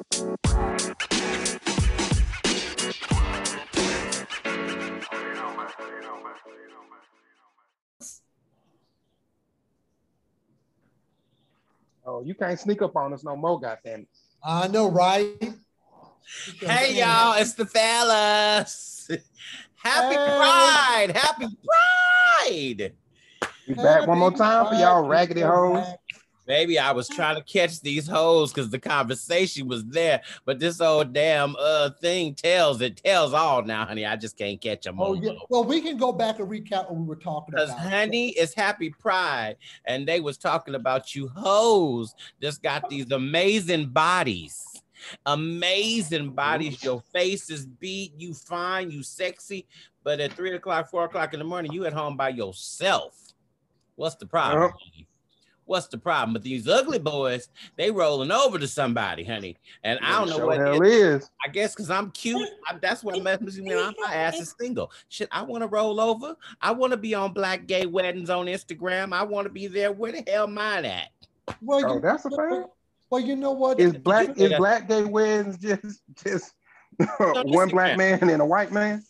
Oh, you can't sneak up on us no more, goddamn it. I know, right? Hey y'all, it's the fellas. Happy Hey. Pride! Happy Pride! We back one more time for y'all raggedy hoes. Baby, I was trying to catch these hoes because the conversation was there, but this old damn uh thing tells it tells all now, honey. I just can't catch them Oh yeah. Well, we can go back and recap what we were talking Because about. honey, it's happy pride, and they was talking about you hoes just got these amazing bodies. Amazing bodies. Your face is beat, you fine, you sexy, but at three o'clock, four o'clock in the morning, you at home by yourself. What's the problem? Yep. Honey? What's the problem? But these ugly boys, they rolling over to somebody, honey. And I don't know Sure what hell it is. I guess because I'm cute. I, that's what messes me. up. My ass is single. Shit, I want to roll over. I want to be on black gay weddings on Instagram. I want to be there. Where the hell mine at? well, Oh, you, that's a thing. well, you know what? Is black is black gay weddings just just one black man and a white man?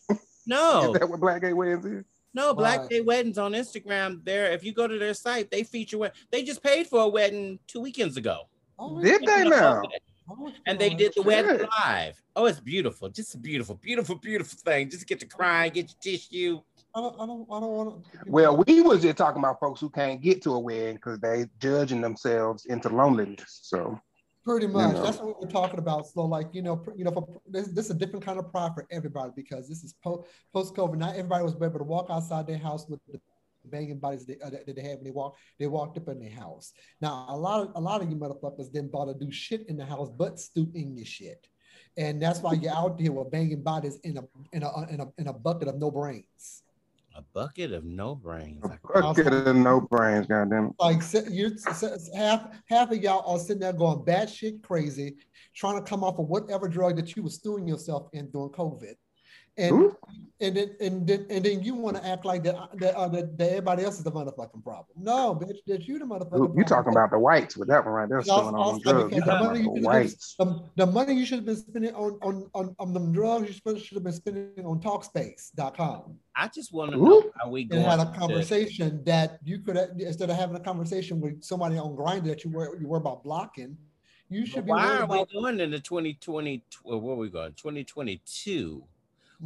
No, Is that what black gay weddings is? No, black Right. gay weddings on Instagram. There, if you go to their site, they feature what they just paid for a wedding two weekends ago. Oh, Did they now? oh, And they did the wedding live. Oh, it's beautiful. Just a beautiful, beautiful, beautiful thing. Just get to crying, get your tissue. I don't. I don't. I don't want to. Well, we was just talking about folks who can't get to a wedding because they judging themselves into loneliness. So Pretty much. know. That's what we're talking about. So, like, you know, you know, for, this, this is a different kind of pride for everybody because this is po- post COVID. Not everybody was able to walk outside their house with the banging bodies they, uh, that they had when they walked. They walked up in their house. Now, a lot of a lot of you motherfuckers didn't bother to do shit in the house, but stoop in your shit, and that's why you're out there with banging bodies in a in a in a in a bucket of no brains. A bucket of no brains. a bucket of no brains, goddamn. Like you s- s- half half of y'all are sitting there going batshit crazy, trying to come off of whatever drug that you were stewing yourself in during COVID, and Ooh. and then and then and then you want to act like that that, uh, that that everybody else is the motherfucking problem. No, bitch, that you the motherfucking. You problem. talking about the whites with that one right there, It's also- stealing on drugs. You the talking money about the you could've the, the money you should have been spending on on on, on them drugs you should, should have been spending on Talkspace.com I just want to Ooh. know how we going had a to- conversation that you could have instead of having a conversation with somebody on Grindr that you were you were about blocking, you should be Why are we about. going into 2020? Where are we going? 2022.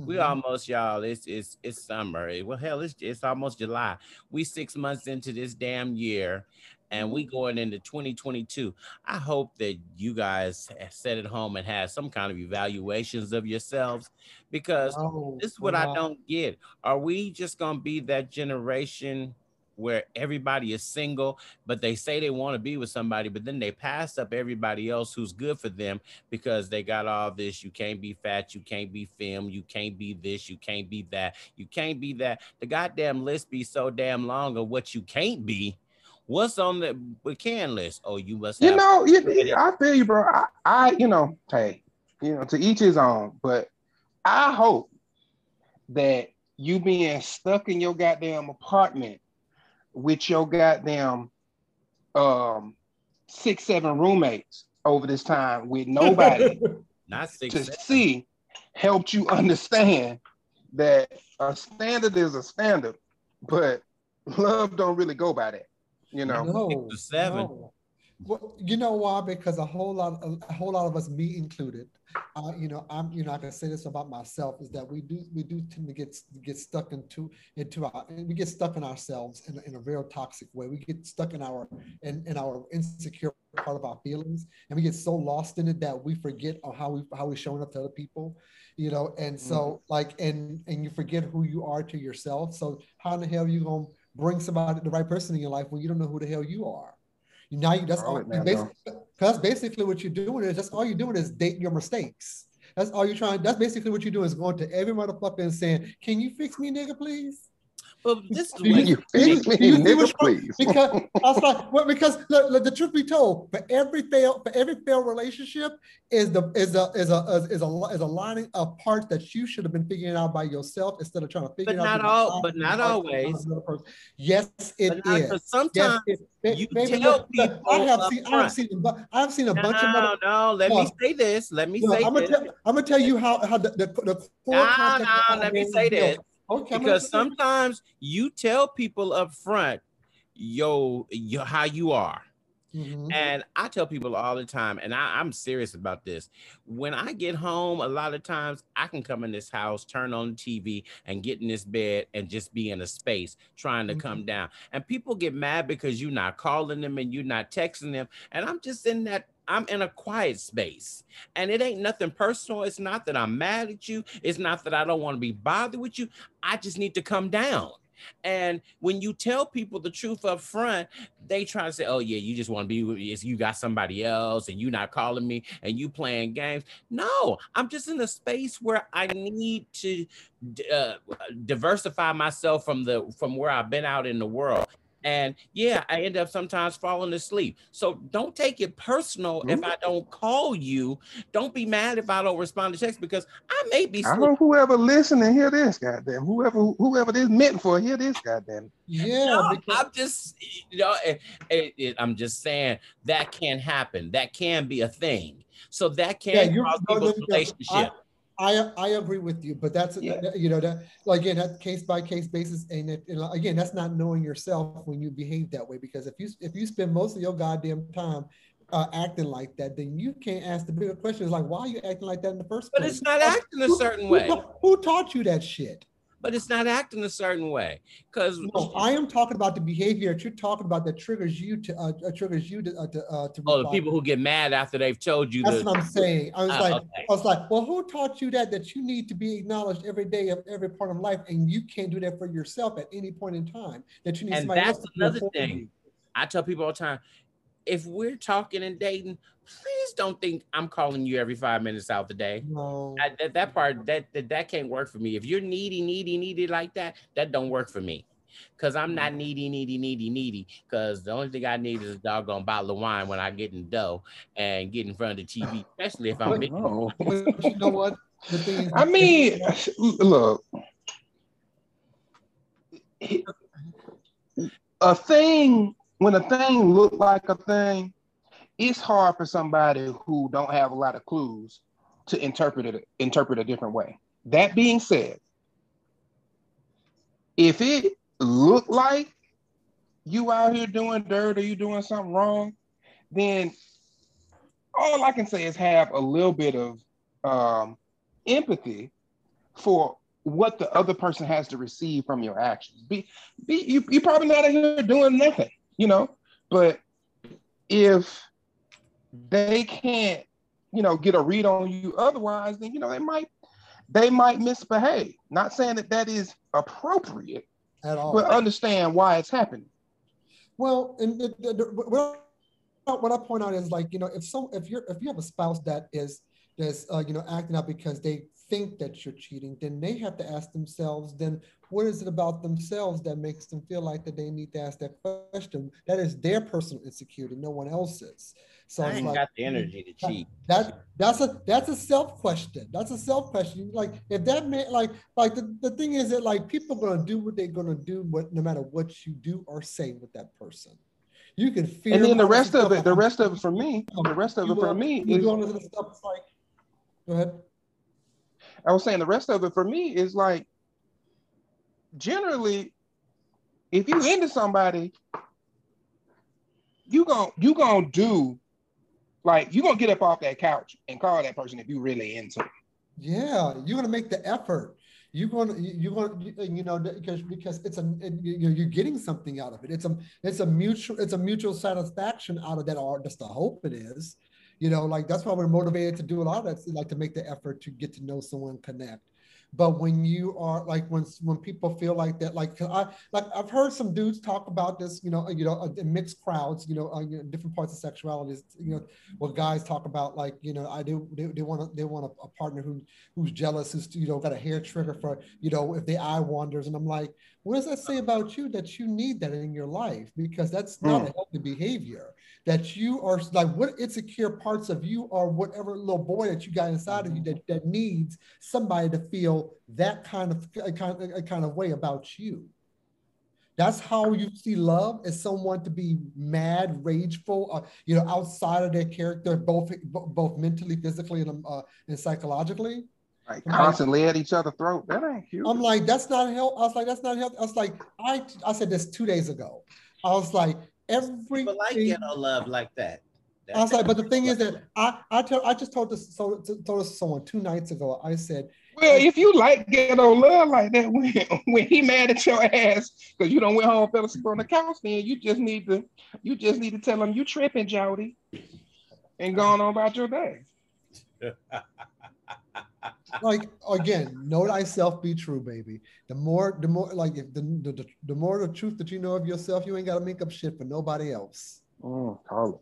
We Mhm. almost y'all. It's it's it's summer. Well, hell, it's it's almost July. We six months into this damn year, and we going into 2022. I hope that you guys sit at home and have some kind of evaluations of yourselves, because No, this is what we're I don't get. Are we just gonna be that generation where everybody is single, but they say they want to be with somebody, but then they pass up everybody else who's good for them because they got all this. You can't be fat, you can't be femme, you can't be this, you can't be that, you can't be that. The goddamn list be so damn long of what you can't be. What's on the can list? Oh, you must have You know, you, I feel you, bro. I, I, you know, hey, you know, to each his own. But I hope that you being stuck in your goddamn apartment with your goddamn um six, seven roommates over this time with nobody not six. to seven. see helped you understand that a standard is a standard, but love don't really go by that. You know, no, Six or seven. no. Well, you know why? Because a whole lot, a whole lot of us, me included, uh, you know, I'm, you know, I can say this about myself is that we do, we do tend to get get stuck into into our, we get stuck in ourselves in, a- in a real toxic way. We get stuck in our in, in our insecure part of our feelings, and we get so lost in it that we forget how we how we showing up to other people, you know. And so, like, and and you forget who you are to yourself. So how in the hell are you gonna bring somebody, the right person in your life, when you don't know who the hell you are. You now you that's all it you basically, that's basically what you're doing is that's all you're doing is dating your mistakes. That's all you're trying. That's basically what you're doing is going to every motherfucker and saying, "Can you fix me, nigga, please?" Well, this is the Do way. you- You do fix you- me, you nigga, what's please. because I was like, well, because look, look, the truth be told, for every fail, for every failed relationship is the is a is a is a is a lining of parts that you should have been figuring out by yourself instead of trying to figure But it out. not all- but not always. Yes, it But not- is. 'cause Yes, sometimes it, you baby, tell look, look, I have up seen I have seen a I've seen a bunch of no, mother. no. Let me say this. Let me Look, say I'm gonna this. tell I'm gonna tell you how how the the, the core No, no. Let me say is built. this. Okay, because sometimes you tell people up front yo, yo how you are. Mhm. and i tell people all the time and I, i'm serious about this. When i get home a lot of times i can come in this house turn on the tv and get in this bed and just be in a space trying to come down. And people get mad because you're not calling them and you're not texting them. And i'm just in that I'm in a quiet space and it ain't nothing personal. It's not that I'm mad at you. It's not that I don't want to be bothered with you. I just need to come down. And when you tell people the truth up front, they try to say, "Oh yeah, you just want to be with me. You got somebody else, and you not calling me, and you playing games." No, I'm just in a space where I need to uh, diversify myself from the from where I've been out in the world. And yeah, I end up sometimes falling asleep. So don't take it personal if mm-hmm. I don't call you. Don't be mad if I don't respond to text because I may be I sleeping. hope whoever listening hear this, goddamn. Whoever whoever this meant for, hear this, goddamn. yeah, No, because I'm just, you know, it, it, it- I'm just saying that can happen. That can be a thing. So that can Yeah, cause people's no, no, relationship. I I I agree with you, but that's Yeah. you know that like again that case by case basis, and it, know, again that's not knowing yourself when you behave that way. Because if you if you spend most of your goddamn time uh, acting like that, then you can't ask the bigger questions like why are you acting like that in the first but place? But it's not acting a certain who way. ta- Who taught you that shit? But it's not acting a certain way because No, I am talking about the behavior that you're talking about that triggers you to uh, uh, triggers you to uh, to, uh, to oh, the people who get mad after they've told you That's the what I'm saying. I was Ah, like, okay. I was like, well, who taught you that that you need to be acknowledged every day of every part of life, and you can't do that for yourself at any point in time. That you need And somebody that's else to do it another thing. you. I tell people all the time, if we're talking and dating, please don't think I'm calling you every five minutes out the day. No, I, that, that part that, that that can't work for me. If you're needy, needy, needy like that, that don't work for me. Cause I'm not mm. needy, needy, needy, needy. Cause the only thing I need is a doggone bottle of wine when I get in dough and get in front of the TV, especially if I'm But- big. Oh. but you know what? The thing is, I mean, look, a thing when a thing look like a thing, it's hard for somebody who don't have a lot of clues to interpret it interpret a different way. That being said, if it looked like you out here doing dirt or you doing something wrong, then all I can say is have a little bit of um, empathy for what the other person has to receive from your actions. Be, be you, you're probably not out here doing nothing, you know. But if they can't, you know, get a read on you otherwise, then you know they might they might misbehave. Not saying that that is appropriate, at all. but understand why it's happening. Well, and the, the, the, what, I- what I point out is like you know if so if you're if you have a spouse that is that's uh, you know acting out because they think that you're cheating, then they have to ask themselves then what is it about themselves that makes them feel like that they need to ask that question? That is their personal insecurity, no one else's. So I ain't like got the energy to cheat. that that's a that's a self question. That's a self question. Like if that man like like the, the thing is that like people are gonna do what they're gonna do, what no matter what you do or say with that person. You can feel And then the rest of it, the rest of it for me, the rest of it for me you is go into the stuff. It's like, go ahead. I was saying the rest of it for me is like generally, if you into somebody, you gon' you gonna do like you're gonna get up off that couch and call that person if you really into it. Yeah, you're gonna make the effort. You're gonna you- you're gonna you- know because because it's a it- you- you're getting something out of it. It's a it's a mutual it's a mutual satisfaction out of that. Or just the hope it is. You know, like that's why we're motivated to do a lot of that, like to make the effort to get to know someone, connect. But when you are like when when people feel like that, like I like I've heard some dudes talk about this, you know, you know, uh, in mixed crowds, you know, uh, you know, different parts of sexuality. You know, what guys talk about, like you know, I do they, they want they want a, a, partner who who's jealous, who's you know got a hair trigger for you know if the eye wanders, and I'm like, what does that say about you that you need that in your life? Because that's not mm. a healthy behavior that you are like what insecure parts of you are whatever little boy that you got inside of you that, that needs somebody to feel that kind of a kind, a kind of way about you. That's how you see love as someone to be mad, rageful, uh, you know, outside of their character, both both mentally, physically, and uh, and psychologically. Like constantly at each other's throat. That ain't cute. I'm like, that's not help. I was like, that's not help. I was like, I I said this two days ago. I was like, every people like ghetto love like that. That's I was like, but the thing is that I I tell I just told this so told this to someone two nights ago. I said, well, if you like ghetto love like that, when when he mad at your ass because you don't went home fell asleep on the couch, then you just need to you just need to tell him you tripping, Jody, and going on about your day. like again, know thyself, be true, baby. The more, the more, like if the, the the more the truth that you know of yourself, you ain't got to make up shit for nobody else. Oh, Carla.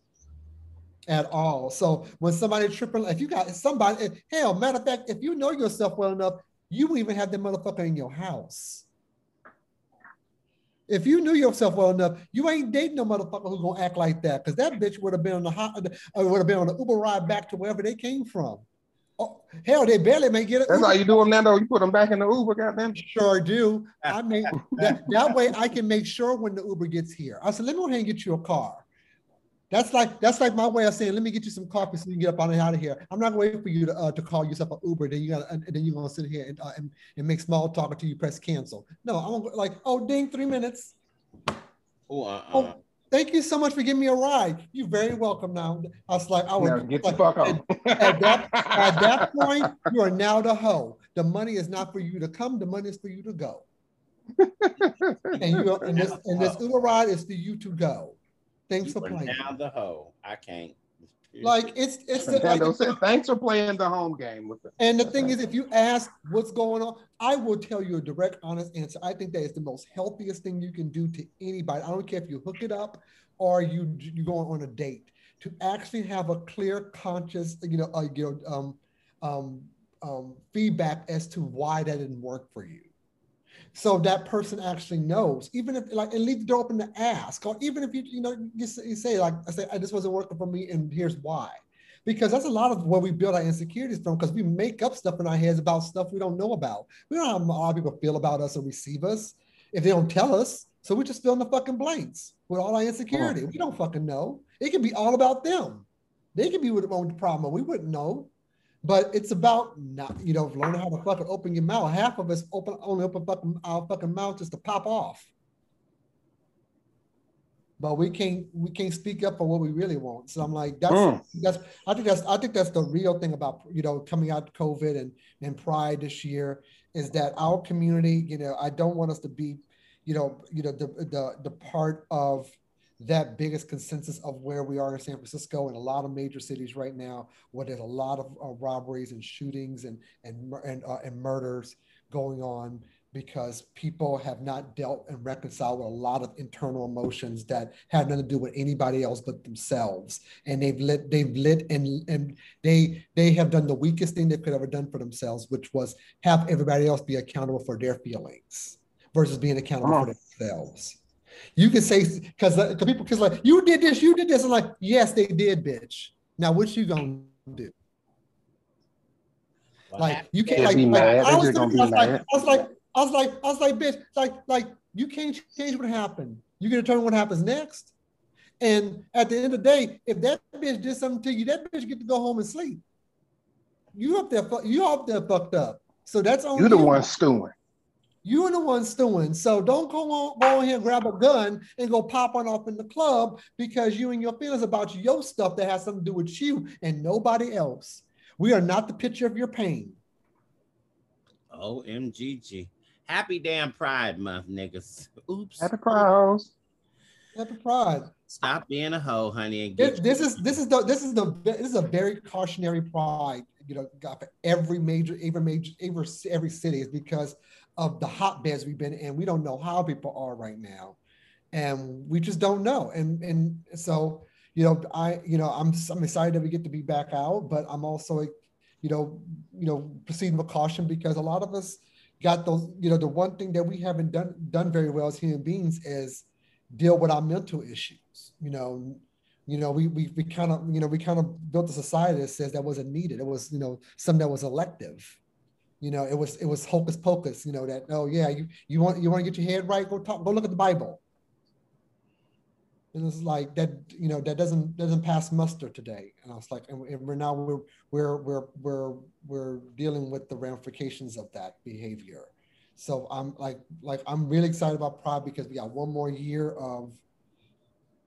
At all. So when somebody tripping, if you got somebody, hell, matter of fact, if you know yourself well enough, you won't even have that motherfucker in your house. If you knew yourself well enough, you ain't dating no motherfucker who's gonna act like that, because that bitch would have been on the hot, uh, would have been on the Uber ride back to wherever they came from. Oh, hell, they barely may get it. That's how you do them, Nando. You put them back in the Uber, goddamn. Sure do. I mean, that, that way I can make sure when the Uber gets here. I said, let me go ahead and get you a car. That's like that's like my way of saying, let me get you some coffee so you can get up on and out of here. I'm not waiting for you to, uh, to call yourself an Uber. Then you got and then you're gonna sit here and, uh, and, and make small talk until you press cancel. No, I'm gonna like, oh, ding, three minutes. Oh, uh-uh. oh, Thank you so much for giving me a ride. You're very welcome now. I was like, I was now get like, the fuck at, at, that, at that point, you are now the hoe. The money is not for you to come, the money is for you to go. and you and this and this Uber ride is for you to go. Thanks you for playing. Now the hoe. I can't. Like it's it's the, like, said, thanks for playing the home game with it. And the thing is, if you ask what's going on, I will tell you a direct, honest answer. I think that is the most healthiest thing you can do to anybody. I don't care if you hook it up or you you go on a date. To actually have a clear, conscious, you know, uh, you know, um, um, um, feedback as to why that didn't work for you so that person actually knows even if like and leave the door open to ask or even if you you know you, you say like i say this wasn't working for me and here's why. Because that's a lot of where we build our insecurities from because we make up stuff in our heads about stuff we don't know about. We don't know how a lot of people feel about us or receive us if they don't tell us so we just fill in the fucking blanks with all our insecurity. We don't fucking know. It can be all about them. They could be with the problem we wouldn't know but it's about not, you know, learning how to fucking open your mouth. Half of us open only open fucking our fucking mouth just to pop off. But we can't we can't speak up for what we really want. So I'm like, that's mm. that's I think that's I think that's the real thing about you know coming out of COVID and and Pride this year is that our community, you know, I don't want us to be, you know, you know, the the the part of that biggest consensus of where we are in San Francisco and a lot of major cities right now, where there's a lot of uh, robberies and shootings and and and, uh, and murders going on because people have not dealt and reconciled with a lot of internal emotions that have nothing to do with anybody else but themselves. And they've lit they've lit and and they they have done the weakest thing they could ever done for themselves which was have everybody else be accountable for their feelings versus being accountable for themselves you can say because uh, people because like you did this, you did this, and like yes, they did, bitch. Now what you gonna do? like you can't like, like I, was thinking, I, was like, I was like I was like I was like bitch like like you can't change what happened. You can determine what happens next. And at the end of the day, if that bitch did something to you, that bitch get to go home and sleep. You up there, you up there fucked up. So that's on you're The you. one stewing. You're the one stewing. So don't go on, go on here and grab a gun and go pop on off in the club because you and your feelings about your stuff that has something to do with you and nobody else. We are not the picture of your pain. OMGG. Happy damn Pride Month, niggas. Oops. Happy Pride. Happy Pride. Stop being a hoe, honey, and This, get this is this is the this is the this is a very cautionary pride. You know, got for every major, every major, every every city is because of the hotbeds we've been in. We don't know how people are right now, and we just don't know. And and so you know, I you know I'm I'm excited that we get to be back out, but I'm also you know you know proceeding with caution because a lot of us got those. You know, the one thing that we haven't done done very well as human beings is deal with our mental issues. You know, you know, we we, we kind of you know we kind of built a society that says that wasn't needed. It was you know something that was elective. You know, it was it was hocus pocus. You know that oh yeah you you want you want to get your head right go talk go look at the Bible. And it's like that you know that doesn't doesn't pass muster today. And I was like, and we're now we're we're we're we're we're dealing with the ramifications of that behavior. So I'm like like I'm really excited about Pride because we got one more year of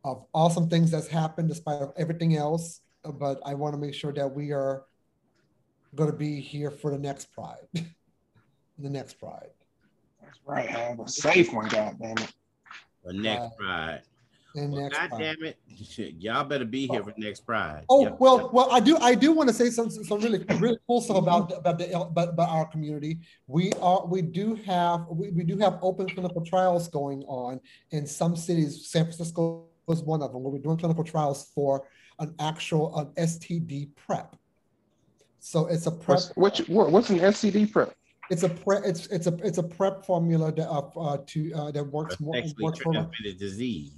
of awesome things that's happened despite everything else. But I want to make sure that we are going to be here for the next Pride. the next Pride. That's right. Have a safe one, God damn it. the next pride. And Well, next God Pride. damn it. Shit, y'all better be here for next pride. Oh Yep. well, well, I do. I do want to say some some really really cool stuff about about the about, about our community. We are we do have we, we do have open clinical trials going on in some cities. San Francisco was one of them where we're doing clinical trials for an actual an STD prep. So it's a prep. What's which what, what's an SCD prep? It's a prep. It's it's a it's a prep formula that uh, uh to uh, that works For more sexually works for transmitted disease.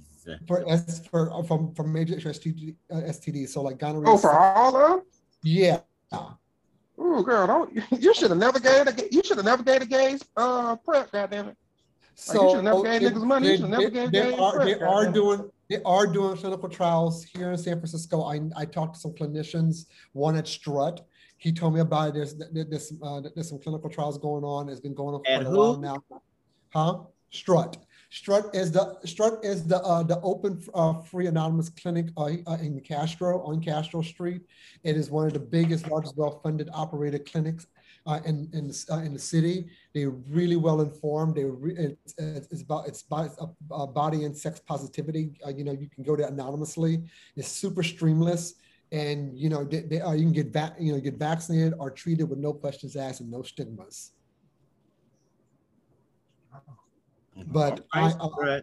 for S for uh, from from major STD uh, STDs. So like gonorrhea. Oh, for all of them? yeah. Oh, girl, don't you should have never gave the you should have never gave the gays uh prep, goddamn it. Like, you should've never gave they- niggas money. You they- should've never gave They gays are, they are doing, they are doing clinical trials here in San Francisco. I, I talked to some clinicians, one at Strut. He told me about it. There's, there- there's, uh, there's some clinical trials going on. It's been going on for quite a while now. Huh? Strut. Strut is the Strut is the uh, the open uh, free anonymous clinic uh, uh, in Castro on Castro Street. It is one of the biggest, largest, well-funded operated clinics uh, in in uh, in the city. They're really well informed. They re- it's, it's it's about it's it's, uh, body and sex positivity. Uh, you know, you can go there anonymously. It's super streamless, and you know they, they, uh, you can get back you know get vaccinated or treated with no questions asked and no stigmas. But I, uh,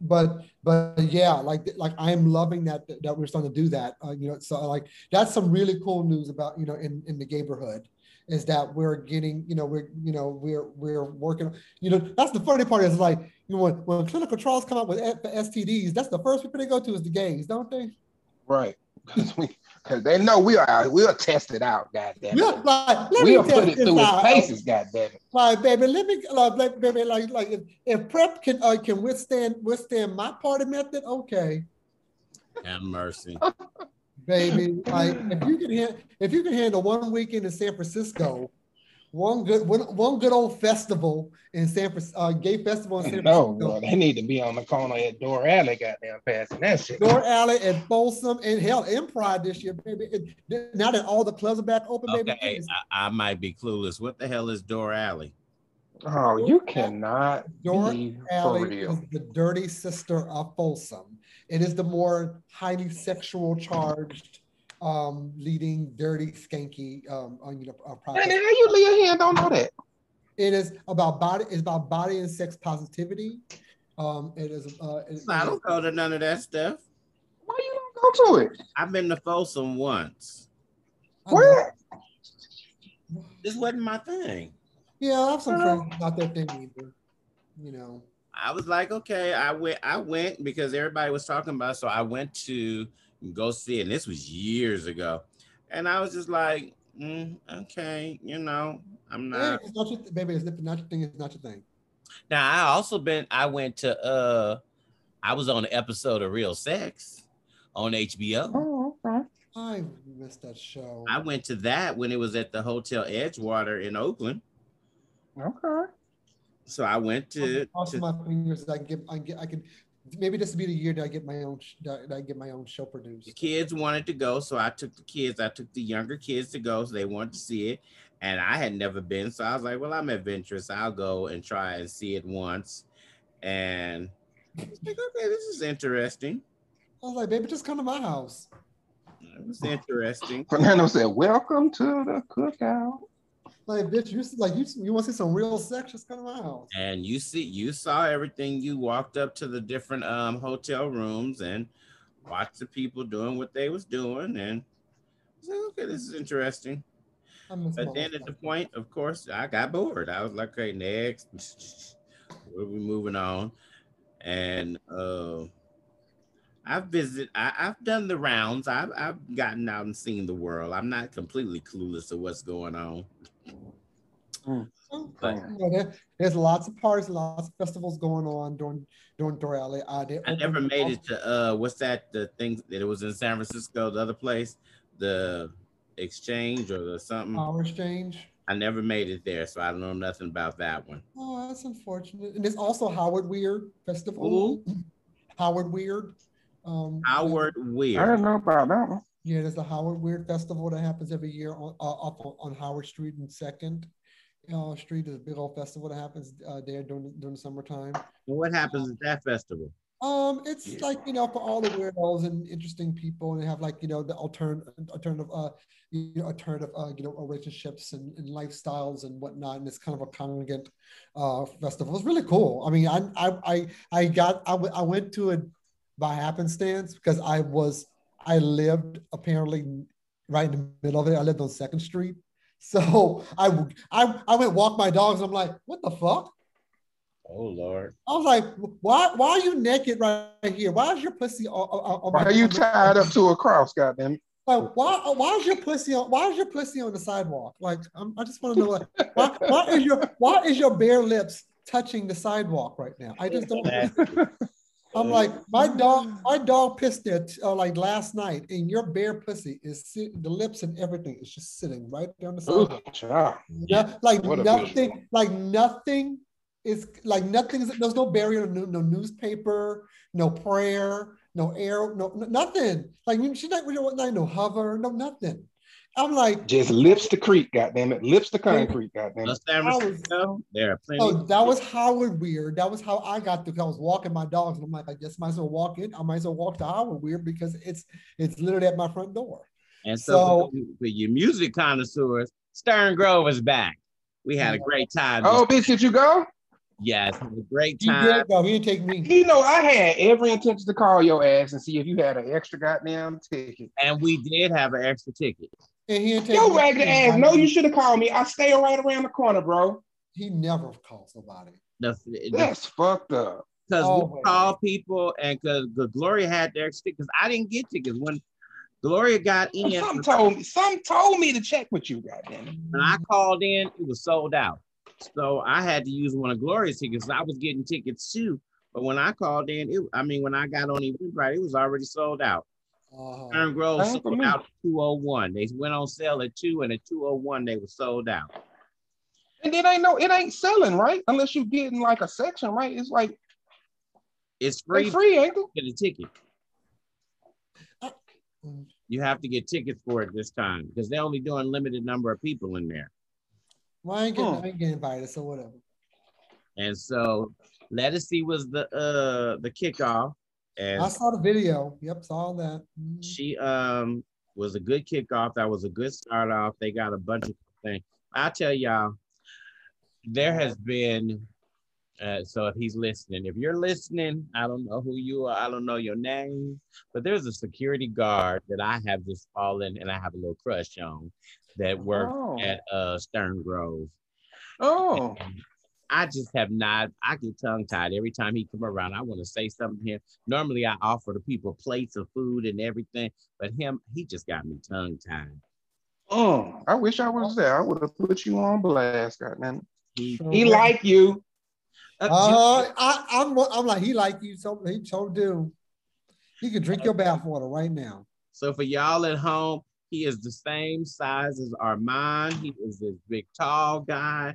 but but yeah, like like I am loving that that we're starting to do that. Uh, you know, so like that's some really cool news about you know in in the neighborhood is that we're getting you know we're you know we're we're working you know that's the funny part is like you know when, when clinical trials come out with STDs that's the first people they go to is the gays don't they Right. Because we because they know we are we'll test it out, goddamn yeah it. like let We'll me put test it this through its out. paces, goddamn it. like baby let me like, like baby like like if, if prep can uh, can withstand withstand my party method okay Have mercy. baby. Like if you can ha- if you can handle one weekend in San Francisco, one good one, one good old festival in San Francisco, uh, gay festival in San No, Francisco, bro, they need to be on the corner at Dore Alley, goddamn, passing that shit. Dore Alley and Folsom and hell, in Pride this year, baby. It- now that all the clubs are back open, baby. Okay, I, I might be clueless. What the hell is Dore Alley? Oh, you cannot Door be for Alley is the dirty sister of Folsom. It is the more highly sexual charged, um, leading dirty, skanky, um, uh, you know, uh, Man, pride. how you lay your hand don't know that? It is about body. It's about body and sex positivity. Um, it is. Uh, it- I don't go to none of that stuff. Why you don't go to it? I've been to Folsom once. I know. Where? This wasn't my thing. Yeah, I have some friends not their thing either. You know. I was like, okay, I went, I went because everybody was talking about. it, So I went to go see it, and this was years ago. And I was just like, mm, okay, you know, I'm Hey, not. it's not your baby. It's not your thing. It's not your thing. Now I also been, I went to, uh, I was on an episode of Real Sex on HBO. Oh, okay. I missed that show. I went to that when it was at the Hotel Edgewater in Oakland. Okay. So I went to, Crossing to my fingers. I can get. I can get. I can. Maybe this will be the year that I get my own. That I get my own show produced. the kids wanted to go, so I took the kids. I took the younger kids to go, so they wanted to see it, and I had never been, so I was like, "Well, I'm adventurous. I'll go and try and see it once." And Like, okay, this is interesting. I was like, baby, just come to my house. It was interesting. Fernando said, "Welcome to the cookout." Like, bitch, you like you, you want to see some real sex? Just come to my house. And you see, you saw everything. You walked up to the different um hotel rooms and watched the people doing what they was doing, and I was like, okay, this is interesting. But then at the point, of course, I got bored. I was like, okay, next, we're moving on. And uh, I've visited, I, I've done the rounds. I've, I've gotten out and seen the world. I'm not completely clueless to what's going on. But- You know, there- there's lots of parties, lots of festivals going on during during Dore Alley. Uh, I never made it to uh, what's that? The thing that it was in San Francisco, the other place, the exchange or the something. Power Exchange. I never made it there, so I don't know nothing about that one. Oh, that's unfortunate. And there's also Howard Weird Festival. Howard Weird. Um, Howard Weird. I Weird. didn't know about that one. Yeah, there's the Howard Weird Festival that happens every year on uh, up on, Howard Street and Second uh, Street. There's a big old festival that happens uh, there during the- during the summertime. And what happens at that festival? Um, it's Yeah. like you know for all the weirdos and interesting people, and they have like you know the alternative alternative uh you know alternative uh you know relationships and, and lifestyles and whatnot, and it's kind of a congregate uh festival. It's really cool. I mean, I I I, I got I, w- I went to it by happenstance because I was I lived apparently right in the middle of it. I lived on Second Street, so I I I went walk my dogs. And I'm like, what the fuck? Oh Lord. I was like, why why are you naked right here? Why is your pussy on, on, on Why are you tied up to a cross, goddamn? Like, why why is your pussy on why is your pussy on the sidewalk? Like I'm, I just want to know like why, why is your why is your bare lips touching the sidewalk right now? I just don't I'm like my dog my dog pissed there uh, like last night and your bare pussy is sit, the lips and everything is just sitting right there on the Ooh, sidewalk. child. No- like nothing, visual. like nothing is like nothing is there's no barrier, no, no newspaper, no prayer, no air, no, no- nothing. Like she's not really not no hover, no nothing. I'm like, Just lips to creek, goddamn it. Lips to concrete, goddamn it. San I was- Francisco, there are plenty. oh, that was Howard Weird. That was how I got to. I was walking my dogs, and I'm like, I just might as well walk in. I might as well walk to Howard Weird because it's it's literally at my front door. and so, so- for, you- for you music connoisseurs, Stern Grove is back. We had a great time. Oh, bitch, did you go? yes, had a great He time. did go. He didn't take me. You know, I had every intention to call your ass and see if you had an extra goddamn ticket. And we did have an extra ticket. And he didn't take Yo, me. ragged ass. No, you should have called me. I stay right around the corner, bro. He never calls somebody. The, the, That's fucked up. because Oh, we my called people and because the Gloria had their tickets. Cause I didn't get tickets when Gloria got in. Some told me. Some told me to check with you, goddamn it. When I called in, it was sold out. So I had to use one of Gloria's tickets. I was getting tickets too. But when I called in, it, I mean, when I got on Eventbrite, it was already sold out. Uh, Stern Grove Same sold out at 201. They went on sale at 2 and at 201 they were sold out. And it ain't no, it ain't selling, right? Unless you get in like a section, right? It's like It's free, free free ain't it? get a ticket. You have to get tickets for it this time because they're only doing limited number of people in there. well, I ain't getting, Hmm. I ain't getting invited, so whatever. And so let us see was the uh the kickoff. And I saw the video. Yep, saw that. Mhm. she um was a good kickoff. That was a good start off. They got a bunch of things. I tell y'all, there has been. Uh, so if he's listening, if you're listening, I don't know who you are. I don't know your name, but there's a security guard that I have just fallen and I have a little crush on that worked Oh. at uh, Stern Grove. Oh, And I just have not. I get tongue tied every time he come around. I want to say something to him. Normally, I offer the people plates of food and everything, but him, he just got me tongue tied. oh, I wish I was there. I would have put you on blast, goddamn. He, He like you. uh, Uh, I, I'm, I'm like, he like you, so he so do. He could drink your bathwater right now. so for y'all at home, he is the same size as Armand. He is this big, tall guy,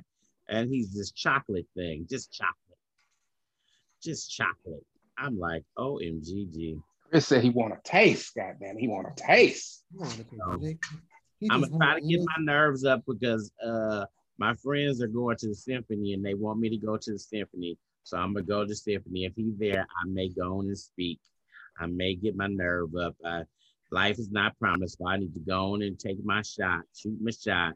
and he's this chocolate thing, just chocolate, just chocolate. I'm like, OMGG. Chris said he want to taste, goddamn. He want to taste. He wanted to No. lick- he I'm gonna try to get my nerves up because uh my friends are going to the symphony and they want me to go to the symphony. So I'm gonna go to the symphony. If he's there, I may go on and speak. I may get my nerve up. Uh, life is not promised, so I need to go on and take my shot, shoot my shot,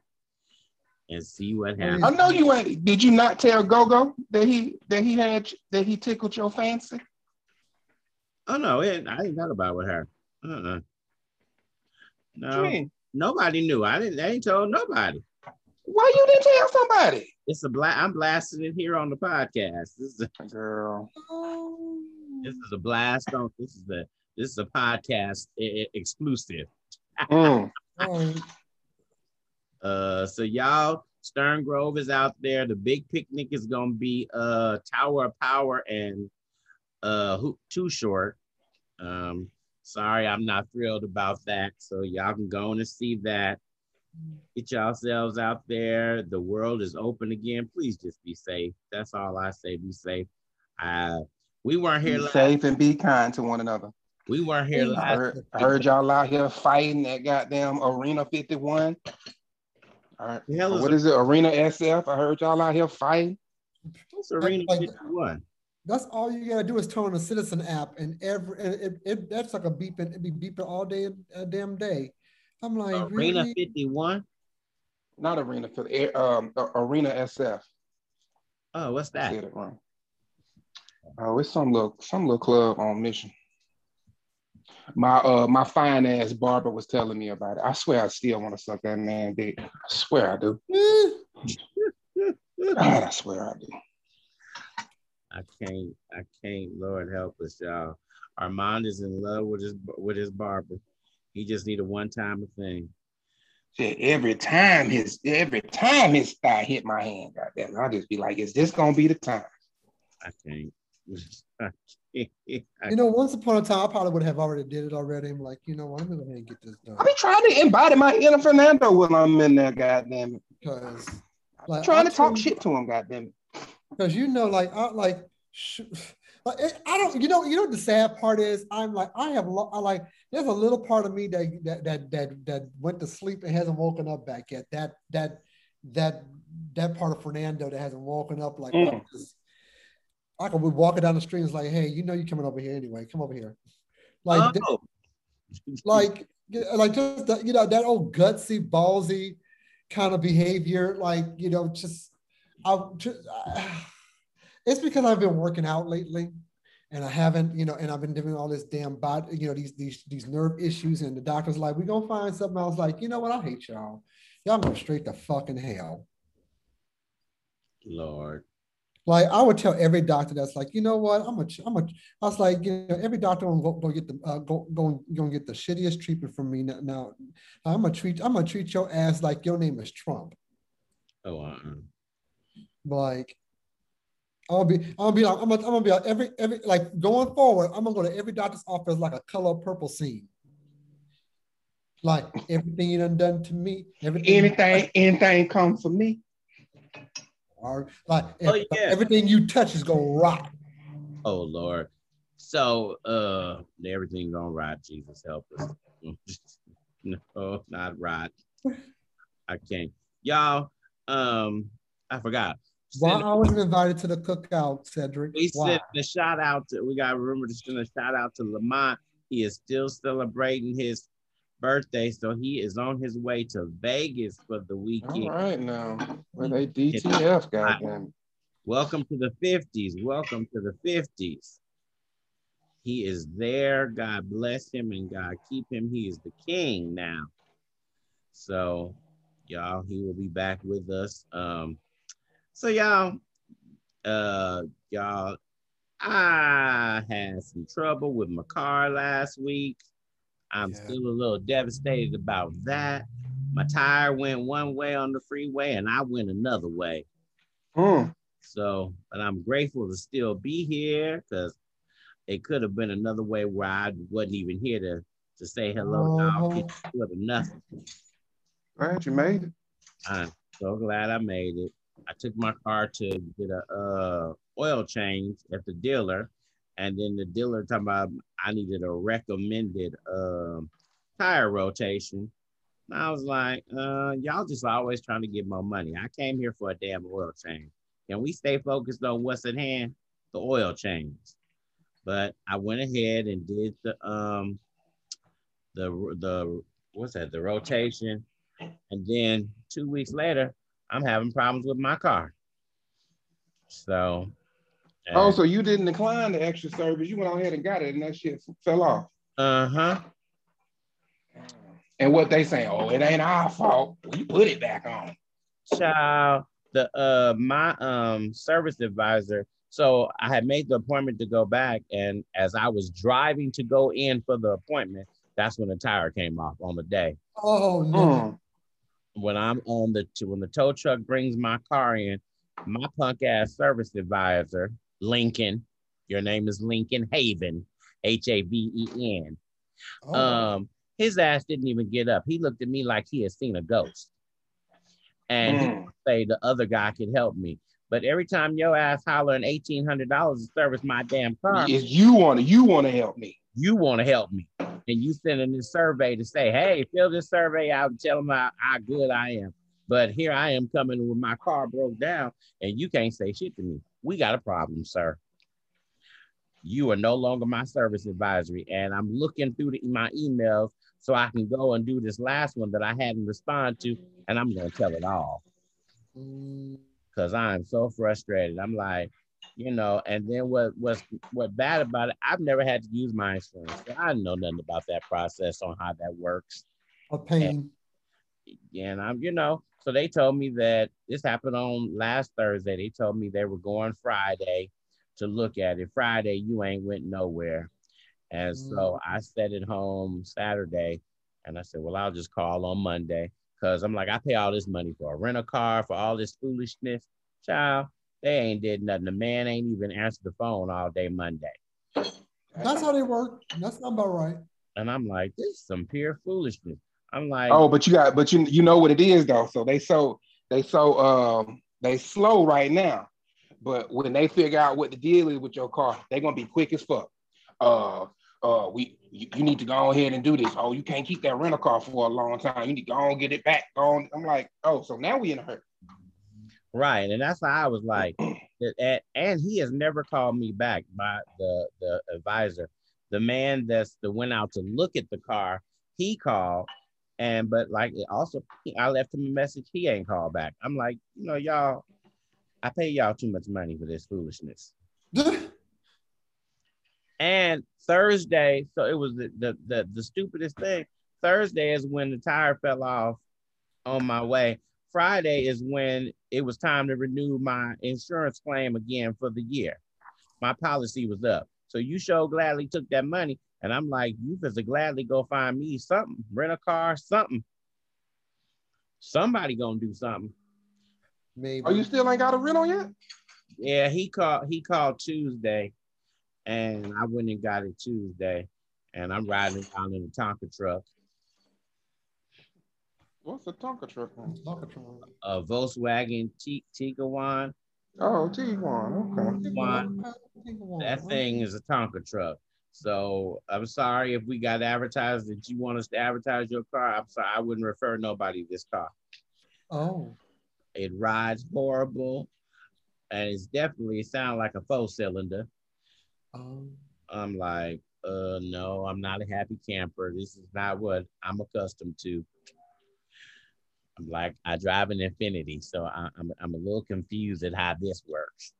and see what happens. I know you ain't. Did you not tell Gogo that he that he had that he tickled your fancy? Oh no, it, I didn't talk about it with her. Uh-uh. No, nobody knew. I didn't. I ain't told nobody. Why you didn't tell somebody? It's a black. I'm blasting it here on the podcast. This is a, Girl, this is a blast on. This is the this is a podcast e- exclusive. Mm. Oh, Uh, so y'all, Stern Grove is out there. The big picnic is gonna be uh Tower of Power and uh Hoop Too Short. Um, sorry, I'm not thrilled about that. So y'all can go on and see that. Get yourselves out there. The world is open again. Please just be safe. That's all I say. Be safe. Uh, we weren't here Be last. safe and be kind to one another. We weren't here I heard, I heard y'all out here fighting at goddamn Arena 51. All right. The hell is What a- is it? Arena SF. I heard y'all out here fighting. What's Arena Like- 51? That's all you gotta do is turn on the Citizen app, and every and it, it that's like a beeping. It be beeping all day, a damn day. I'm like, Arena really? 51? Not Arena for the um uh, Arena SF. Oh, what's I that? said it wrong. Oh, it's some little some little club on mission. My uh my fine ass barber was telling me about it. I swear I still want to suck that man dick. I swear I do. God, I swear I do. I can't, I can't, Lord help us, y'all. Armand is in love with his with his barber. He just need a one-time thing. Shit, every time his every time his thigh hit my hand, goddamn, I'll just be like, is this gonna be the time? I can't. I can't. I You know, once upon a time, I probably would have already did it already. I'm like, you know what? I'm gonna go ahead and get this done I be trying to embody my inner Fernando when I'm in there, goddamn it. because, I'm like, trying I to talk tell- shit to him, goddamn it. because you know, like, I like, sh- like, it- I don't, you know, you know, what the sad part is, I'm like, I have, lo- I like, there's a little part of me that that that that that went to sleep and hasn't woken up back yet. That that that that part of Fernando that hasn't woken up, like, Mm. I could be walking down the street and it's like, hey, you know, you're coming over here anyway. Come over here, like, oh, like like just the, you know that old gutsy ballsy kind of behavior like you know just i just it's because i've been working out lately and i haven't you know and i've been doing all this damn body you know these these these nerve issues and the doctor's like we're gonna find something. I was like you know what? I hate y'all. Y'all go straight to fucking hell. Lord. Like I would tell every doctor that's like, you know what, I'm a, I'm a, I was like, you know, every doctor will go, go get the, uh, go, go, go and get the shittiest treatment from me now. now. I'm gonna treat, I'm gonna treat your ass like your name is Trump. Oh, uh-uh. Like, I'll be, I'll be, I'm gonna, I'm gonna be like every, every, like going forward, I'm gonna go to every doctor's office like a color purple scene. Like everything you done done to me, everything, Anything, anything come for me. Or like Oh, if- yeah. everything you touch is gonna rot. Oh Lord. So uh everything gonna rot, Jesus help us. no, not rot. I can't. Y'all, um, I forgot. Why I wasn't invited to the cookout, Cedric? we Why? sent the shout out to we got to remember to send a shout out to Lamont. He is still celebrating his birthday, so he is on his way to Vegas for the weekend. All right now. Well, they DTF, goddamn. Welcome to the 50s. Welcome to the 50s. He is there. God bless him and God keep him. He is the king now. So, y'all, he will be back with us. Um, so y'all, uh, y'all, I had some trouble with my car last week. I'm Yeah. still a little devastated about that. My tire went one way on the freeway and I went another way. Hmm. So, but I'm grateful to still be here because it could have been another way where I wasn't even here to to say hello. Uh-huh. it's good enough. Glad you made it. I'm so glad I made it. I took my car to get a uh, oil change at the dealer, and then the dealer talking about I needed a recommended um, tire rotation. And I was like, uh, y'all just always trying to get more money. I came here for a damn oil change. Can we stay focused on what's at hand? the oil change. But I went ahead and did the um the the what's that the rotation, and then two weeks later, I'm having problems with my car. So. Oh, so you didn't decline the extra service? You went on ahead and got it, and that shit fell off. Uh huh. And what they say? Oh, it ain't our fault. We put it back on. Child, the uh my um service advisor. So I had made the appointment to go back, and as I was driving to go in for the appointment, that's when the tire came off on the day. Oh no. Mm. When I'm on the when the tow truck brings my car in, my punk ass service advisor, Lincoln, your name is Lincoln Haven, H A V E N. Oh. Um, his ass didn't even get up. He looked at me like he had seen a ghost. And mm. say the other guy could help me. But every time your ass hollering eighteen hundred dollars to service my damn car, is you want to you want to help me. You want to help me, and you sending this survey to say, "Hey, fill this survey out and tell them how, how good I am." But here I am coming with my car broke down, and you can't say shit to me. We got a problem, sir. You are no longer my service advisory, and I'm looking through the, my emails so I can go and do this last one that I hadn't responded to, and I'm gonna tell it all. Cause I'm so frustrated. I'm like, you know, and then what was what bad about it, I've never had to use my insurance. So I know nothing about that process on how that works. A pain. And, and I'm, you know, so they told me that this happened on last Thursday. They told me they were going Friday to look at it. Friday, you ain't went nowhere. And so mm. I set it home Saturday and I said, well, I'll just call on Monday. Cause I'm like, I pay all this money for a rental car, for all this foolishness. Child, they ain't did nothing. The man ain't even answered the phone all day Monday. That's how they work. That's not about right. And I'm like, this is some pure foolishness. I'm like, oh, but you got, but you you know what it is though. So they so they so um they slow right now, but when they figure out what the deal is with your car, they're gonna be quick as fuck. Uh, uh, we you, you, need to go ahead and do this. Oh, you can't keep that rental car for a long time. You need to go and get it back. Go on. I'm like, oh, so now we in a hurry. Right, and that's why I was like, and he has never called me back by the the advisor, the man that's the went out to look at the car. He called, and but like it also I left him a message. He ain't called back. I'm like, you know, y'all, I pay y'all too much money for this foolishness. and Thursday, so it was the, the the the stupidest thing. Thursday is when the tire fell off on my way. Friday is when it was time to renew my insurance claim again for the year. My policy was up. So you show gladly took that money. And I'm like, you just gladly go find me something, rent a car, something. Somebody gonna do something. Maybe. Oh, you still ain't got a rental yet? Yeah, he called. He called Tuesday, and I went and got it Tuesday, and I'm riding down in a Tonka truck. What's a Tonka truck? Tonka truck. A Volkswagen T- Tiguan. Oh, Tiguan. Okay. Tiguan. That thing is a Tonka truck. So I'm sorry if we got advertised that you want us to advertise your car. I'm sorry, I wouldn't refer nobody this car. Oh. It rides horrible, and it's definitely it sounds like a four cylinder. Oh. I'm like, uh, no, I'm not a happy camper. This is not what I'm accustomed to. I'm like, I drive an Infiniti, so I, I'm I'm a little confused at how this works.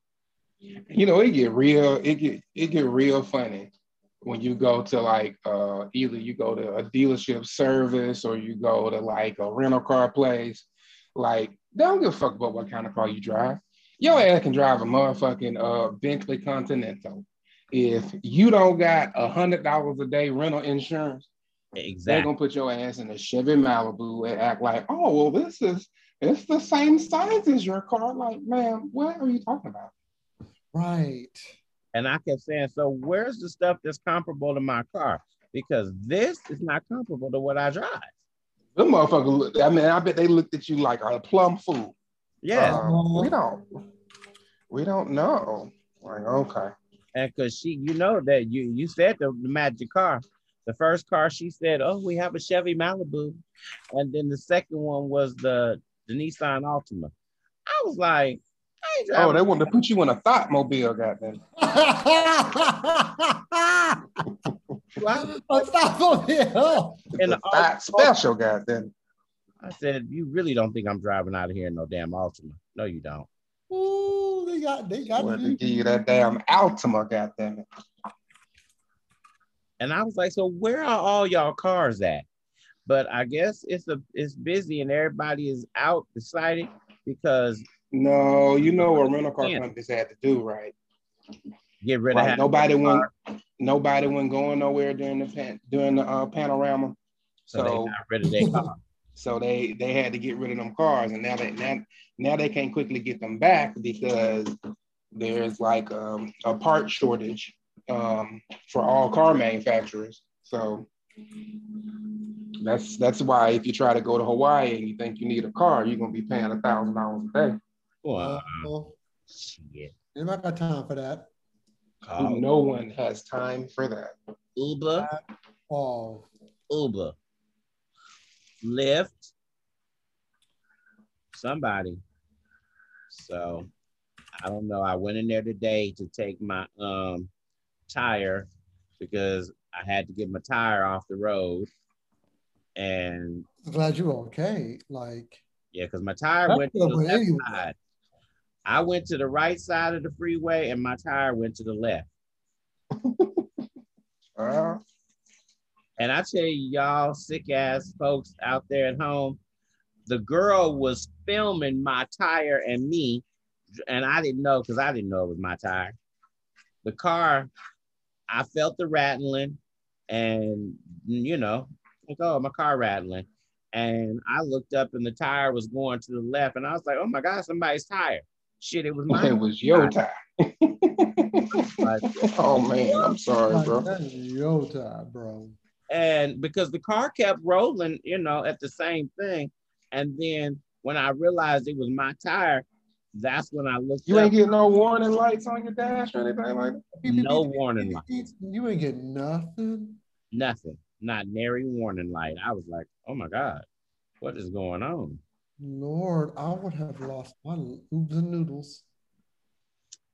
You know, it get real. It get it get real funny when you go to like uh, either you go to a dealership service or you go to like a rental car place. Like they don't give a fuck about what kind of car you drive. Your ass can drive a motherfucking uh, Bentley Continental. If you don't got a hundred dollars a day rental insurance, Exactly. They're gonna put your ass in a Chevy Malibu and act like, oh well, this is it's the same size as your car. Like, man, what are you talking about? Right. And I kept saying, so where's the stuff that's comparable to my car? Because this is not comparable to what I drive. The motherfucker, look, I mean, I bet they looked at you like a plum fool. Yeah. Um, we don't we don't know. Like, okay. And because she, you know that you you said the, the magic car. The first car she said, "Oh, we have a Chevy Malibu," and then the second one was the the Nissan Altima. I was like, Oh, they want to put you in a thought mobile, goddamn. Well, Oh, stop on in The the thought special, goddamn. I said, you really don't think I'm driving out of here in no damn Altima? No, you don't. Ooh, they got they got Want to give you that damn Altima, goddamn it. And I was like, so where are all y'all cars at? But I guess it's a it's busy and everybody is out excited because No, you know what rental car companies had to do, right? get rid of Right. half Nobody went. car, Nobody went going nowhere during the pan, during the uh, panorama. so they got rid of their car. so they they had to get rid of them cars, and now they now now they can't quickly get them back because there's like um, a part shortage um, for all car manufacturers. So that's that's why if you try to go to Hawaii and you think you need a car, you're gonna be paying a thousand dollars a day. Wow, Oh, shit. anybody got time for that? Call No one has time for that. Uber, Oh, Uber, Lyft, somebody. So I don't know. I went in there today to take my um tire because I had to get my tire off the road. And I'm glad you're okay. Like, yeah, because my tire went to the left anywhere. side. I went to the right side of the freeway and my tire went to the left. Uh, And I tell you, y'all sick ass folks out there at home, the girl was filming my tire and me, and I didn't know because I didn't know it was my tire. The car, I felt the rattling, and you know, like, oh, my car rattling. And I looked up and the tire was going to the left, and I was like, oh my God, somebody's tire. Shit, it was my, it was your time. Oh man, I'm sorry, bro. that is your time, bro. and because the car kept rolling, you know, at the same thing. And then when I realized it was my tire, that's when I looked You up. ain't getting no warning lights on your dash or anything like that. no warning lights. You ain't getting nothing. nothing, not nary warning light. I was like, oh my God, what is going on? Lord, I would have lost my oops and noodles.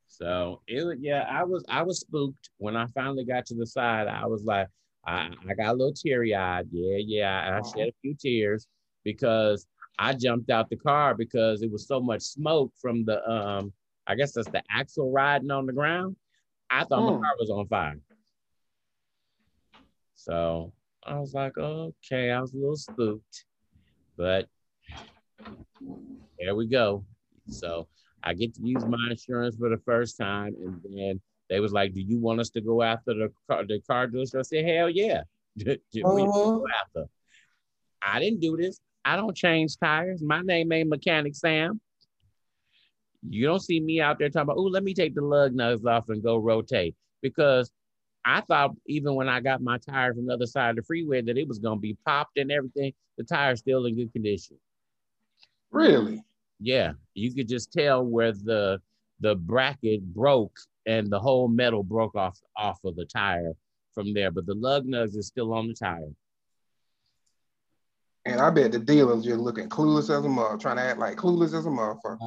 So it yeah, I was I was spooked when I finally got to the side. I was like, I, I got a little teary eyed. Yeah, yeah. I shed a few tears because I jumped out the car because it was so much smoke from the um, I guess that's the axle riding on the ground. I thought Hmm. my car was on fire. So I was like, okay, I was a little spooked, but there we go. So I get to use my insurance for the first time, and then they was like, "Do you want us to go after the car, the car dealership?" I said, "Hell yeah, we Uh-huh. go after." I didn't do this. I don't change tires. My name ain't Mechanic Sam. You don't see me out there talking about, "Oh, let me take the lug nuts off and go rotate," because I thought even when I got my tire from the other side of the freeway that it was gonna be popped and everything. The tire's still in good condition. Really? Yeah, you could just tell where the the bracket broke and the whole metal broke off off of the tire from there, but the lug nuts is still on the tire. And I bet the dealer's just looking clueless as a mother, trying to act like clueless as a motherfucker.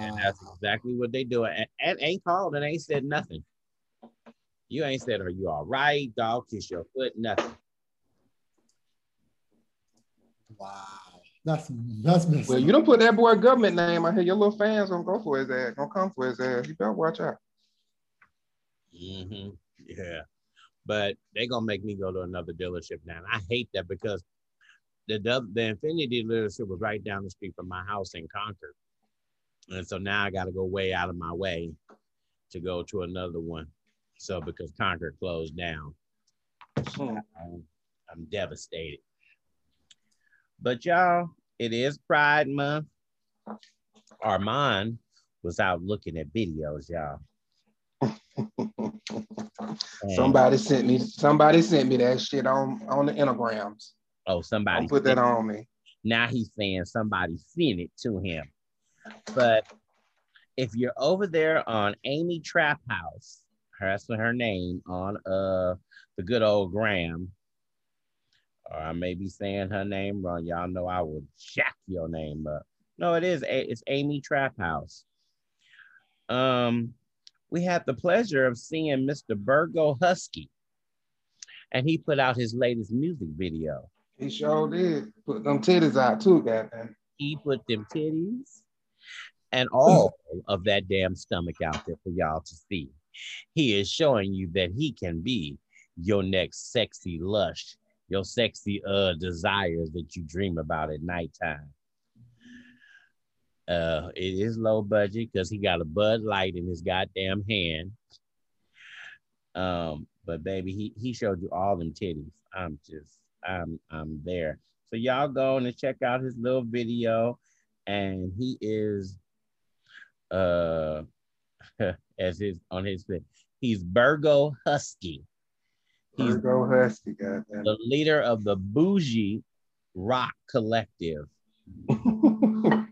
And Uh, that's exactly what they do. And, and ain't called and ain't said nothing. You ain't said, "Are you all right, dog? Kiss your foot." Nothing. wow. That's that's messed Well, up. you don't put that boy government name out here. Your little fans gonna go for his ass, gonna come for his ass. You better watch out. hmm Yeah, but they gonna make me go to another dealership now. And I hate that because the dub- the Infiniti dealership was right down the street from my house in Concord, and so now I got to go way out of my way to go to another one. So because Concord closed down, Hmm. um, I'm devastated. But y'all, it is Pride Month. Armand was out looking at videos, y'all. Somebody sent me. Somebody sent me that shit on on the Instagrams. Oh, somebody Don't put that on me. Now he's saying somebody sent it to him. But if you're over there on Amy Trap House, that's her name on uh the good old Graham, or I may be saying her name wrong. Y'all know I will jack your name up. No, it is. It's Amy Trap House. um, we had the pleasure of seeing Mr. Bergo Husky, and he put out his latest music video. He sure did. Put them titties out too, goddamn. He put them titties and all of that damn stomach out there for y'all to see. He is showing you that he can be your next sexy lush, your sexy uh desires that you dream about at nighttime. Uh, it is low budget because he got a Bud Light in his goddamn hand. Um, but baby, he he showed you all them titties. I'm just, I'm I'm there. So y'all go and check out his little video, and he is, uh, as his on his he's Bergo Husky. He's Bergo Husky, goddamn. the leader of the Bougie Rock Collective. Bougie.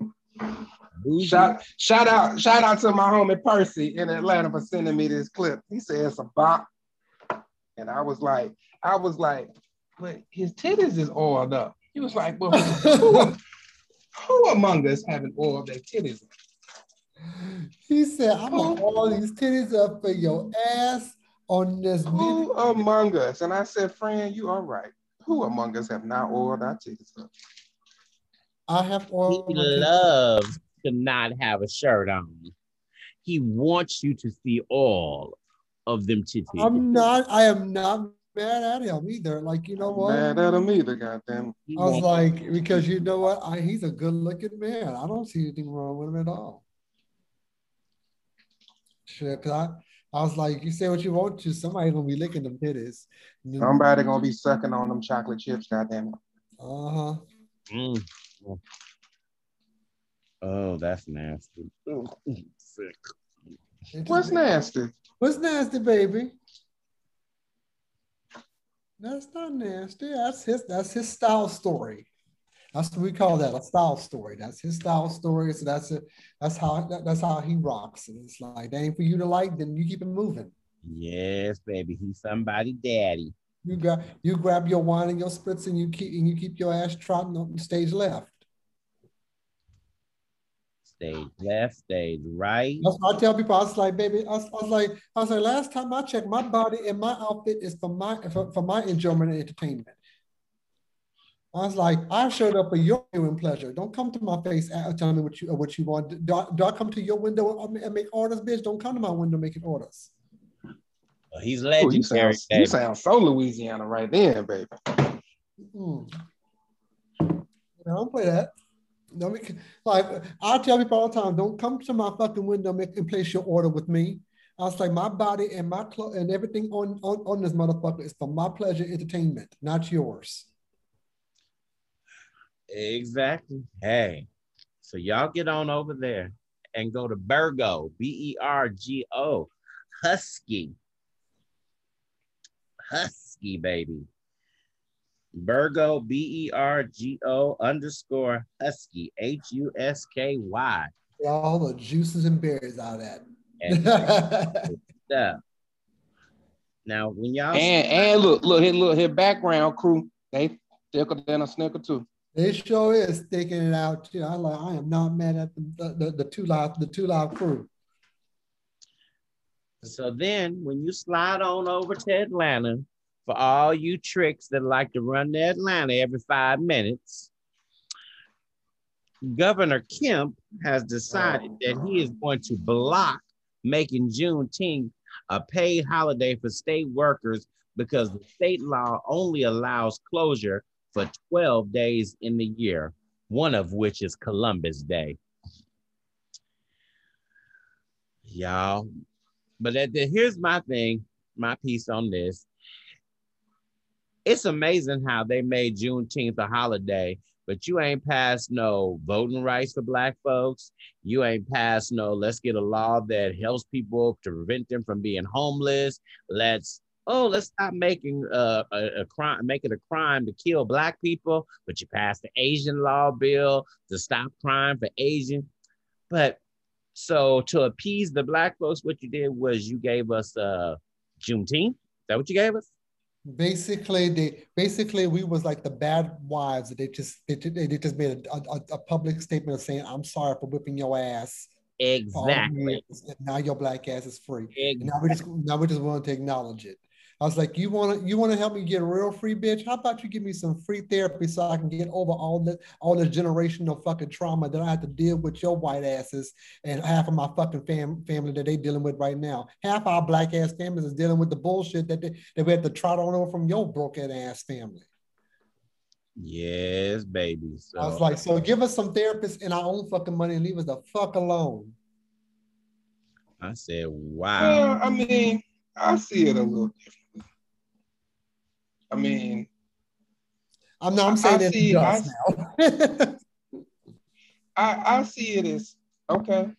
Shout, shout out, shout out to my homie Percy in Atlanta for sending me this clip. He said it's a bop. And I was like, I was like, but his titties is oiled up. He was like, well, who, who among us haven't oiled their titties up? He said, I'm gonna all these titties up for your ass on this Who video. among us? And I said, friend, you are right. Who among us have not oiled our titties up? I have oiled. he all my loves to not have a shirt on. He wants you to see all of them titties. I'm not, I am not mad at him either. Like, you know what? Mad at him either, goddamn. He I was like, because you know what? I, he's a good looking man. I don't see anything wrong with him at all. Shit, cause I, I was like, you say what you want to, somebody gonna be licking them titties. Somebody gonna be sucking on them chocolate chips, goddamn. it. Uh-huh. Mm. Oh, that's nasty. Sick. What's nasty? What's nasty, baby? That's not nasty. That's his that's his style story. That's what we call that, a style story. That's his style story. So that's it. That's how that, that's how he rocks. And it's like, that ain't for you to like, then you keep it moving. Yes, baby. He's somebody daddy. You got you grab your wine and your spritz and you keep and you keep your ass trotting on stage left. Stage left, stage right. That's what I tell people. I was like, baby, I was, I was like, I was like, last time I checked, my body and my outfit is for my for, for my enjoyment and entertainment. I was like, I showed up for your viewing pleasure. Don't come to my face and uh, tell me what you uh, what you want. Do I, do I come to your window um, and make orders, bitch? Don't come to my window making orders. Well, he's Ooh, you, legendary. sound, you sound so Louisiana right then, baby. Mm-hmm. Mm. I don't play that. Don't make, like I tell people all the time, don't come to my fucking window make, and place your order with me. I was like, my body and my clothes and everything on, on on this motherfucker is for my pleasure, entertainment, not yours. Exactly. Hey, so y'all get on over there and go to Bergo, B E R G O, Husky. Husky, baby. Bergo, B E R G O underscore Husky, H U S K Y. All the juices and berries out of And that. stuff. Now, when y'all And and look, look, his look, his background crew, they thicker than a snicker too. It sure is sticking it out too. I like. I am not mad at the the, the two live the two live crew. So then when you slide on over to Atlanta, for all you tricks that like to run to Atlanta every five minutes, Governor Kemp has decided that he is going to block making Juneteenth a paid holiday for state workers because the state law only allows closure for 12 days in the year, one of which is Columbus Day. Y'all, but at the, here's my thing, my piece on this. It's amazing how they made Juneteenth a holiday, but you ain't passed no voting rights for Black folks. You ain't passed no, let's get a law that helps people to prevent them from being homeless. Let's, oh, let's stop making uh, a, a crime, make it a crime to kill Black people, but you passed the Asian law bill to stop crime for Asian. But so to appease the black folks, what you did was you gave us uh Juneteenth. Is that what you gave us? Basically, they basically we was like the bad wives. They just they, they, just made a, a, a public statement of saying, "I'm sorry for whipping your ass Exactly. Now your black ass is free. Exactly. Now we just now we just want to acknowledge it. I was like, you want to you want to help me get a real free bitch? How about you give me some free therapy so I can get over all this all the generational fucking trauma that I have to deal with your white asses and half of my fucking fam- family that they dealing with right now. Half our black ass families is dealing with the bullshit that they, that we have to trot on over from your broken ass family. Yes, baby. So. I was like, so give us some therapists in our own fucking money and leave us the fuck alone. I said, wow. Yeah, I mean, I see it a little different. I mean, I'm not. I'm saying I, see, I, now. I, I see it as okay.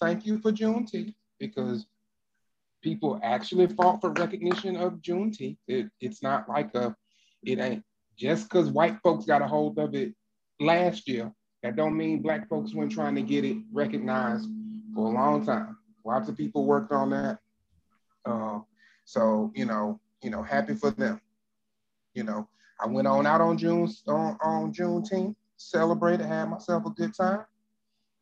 Thank you for Juneteenth because people actually fought for recognition of Juneteenth. It, it's not like a, it ain't just because white folks got a hold of it last year. That don't mean black folks weren't trying to get it recognized for a long time. Lots of people worked on that. Uh, so you know, you know, happy for them. You know, I went on out on June mm-hmm. on, on Juneteenth, celebrated, had myself a good time.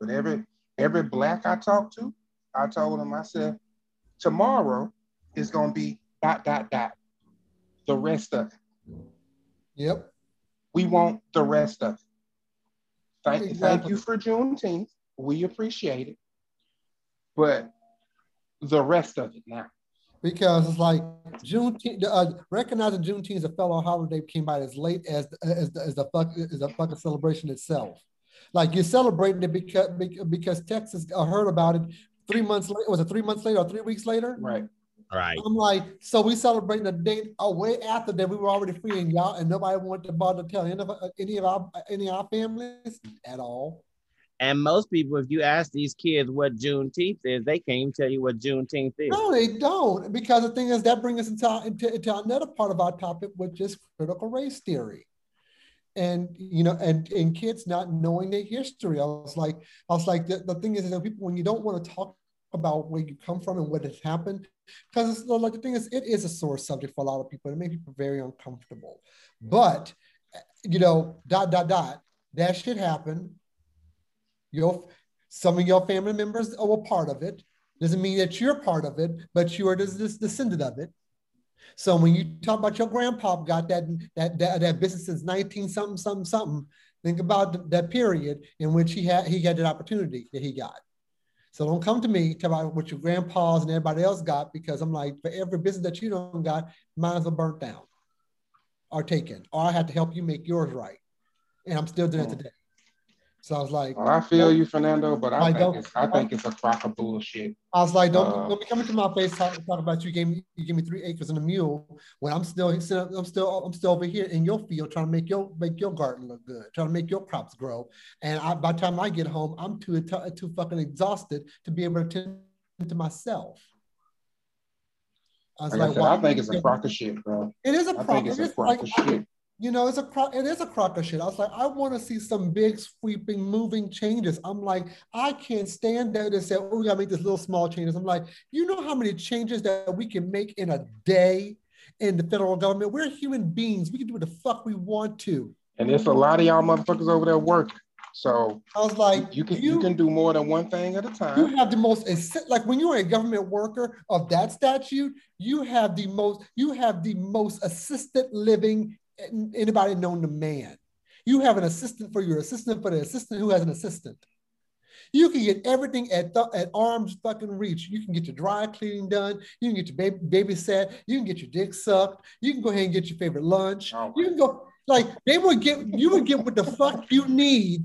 But every every black I talked to, I told them, I said, tomorrow is gonna be dot dot dot. The rest of it. Yep. We want the rest of it. Thank, exactly. thank you for Juneteenth. We appreciate it. But the rest of it now because it's like Juneteenth, uh, recognizing Juneteenth as a fellow holiday came by as late as as the, as the fuck as the fucking celebration itself. Like you're celebrating it because because Texas heard about it three months later. Was it three months later or three weeks later? Right. Right. I'm like, so we celebrating the date oh, way after that we were already free and y'all, and nobody wanted to bother to tell any of any of our any of our families at all. And most people, if you ask these kids what Juneteenth is, they can't even tell you what Juneteenth is. No, they don't. Because the thing is, that brings us into, into, into another part of our topic, which is critical race theory. And you know, and and kids not knowing their history. I was like, I was like, the, the thing is that people, when you don't want to talk about where you come from and what has happened, because like the thing is, it is a sore subject for a lot of people. It makes people very uncomfortable. But you know, dot dot dot, that shit happened your some of your family members are a part of it. Doesn't mean that you're part of it, but you are the descendant of it. So when you talk about your grandpa got that that that, that business since 19 something something something, think about that period in which he had he had that opportunity that he got. So don't come to me talk about what your grandpas and everybody else got because I'm like for every business that you don't got, mine is burnt down or taken, or I have to help you make yours right, and I'm still doing it hmm. today. So I was like, well, I feel you, Fernando, but I think it's I think it's a crock of bullshit. I was like, don't, uh, don't be coming to my face talk, talk about you gave me you gave me three acres and a mule when I'm still I'm still I'm still over here in your field trying to make your make your garden look good, trying to make your crops grow. And I, by the time I get home, I'm too too fucking exhausted to be able to tend to myself. I was like, I, said, I think it's a crock of shit, bro. It is a crock. I a crock like, of shit you know, it's a it is a crock of shit. I was like, I want to see some big, sweeping, moving changes. I'm like, I can't stand there to say, oh, we gotta make this little small changes. I'm like, you know how many changes that we can make in a day in the federal government? We're human beings. We can do what the fuck we want to. And there's a lot of y'all motherfuckers over there working. So I was like, you can you, you, can do more than one thing at a time. You have the most like when you're a government worker of that statute, you have the most you have the most assisted living anybody known to man. You have an assistant for your assistant for the assistant who has an assistant. You can get everything at, th- at arm's fucking reach. You can get your dry cleaning done. You can get your baby babysat. You can get your dick sucked. You can go ahead and get your favorite lunch. Oh you can go like they would get you would get what the fuck you need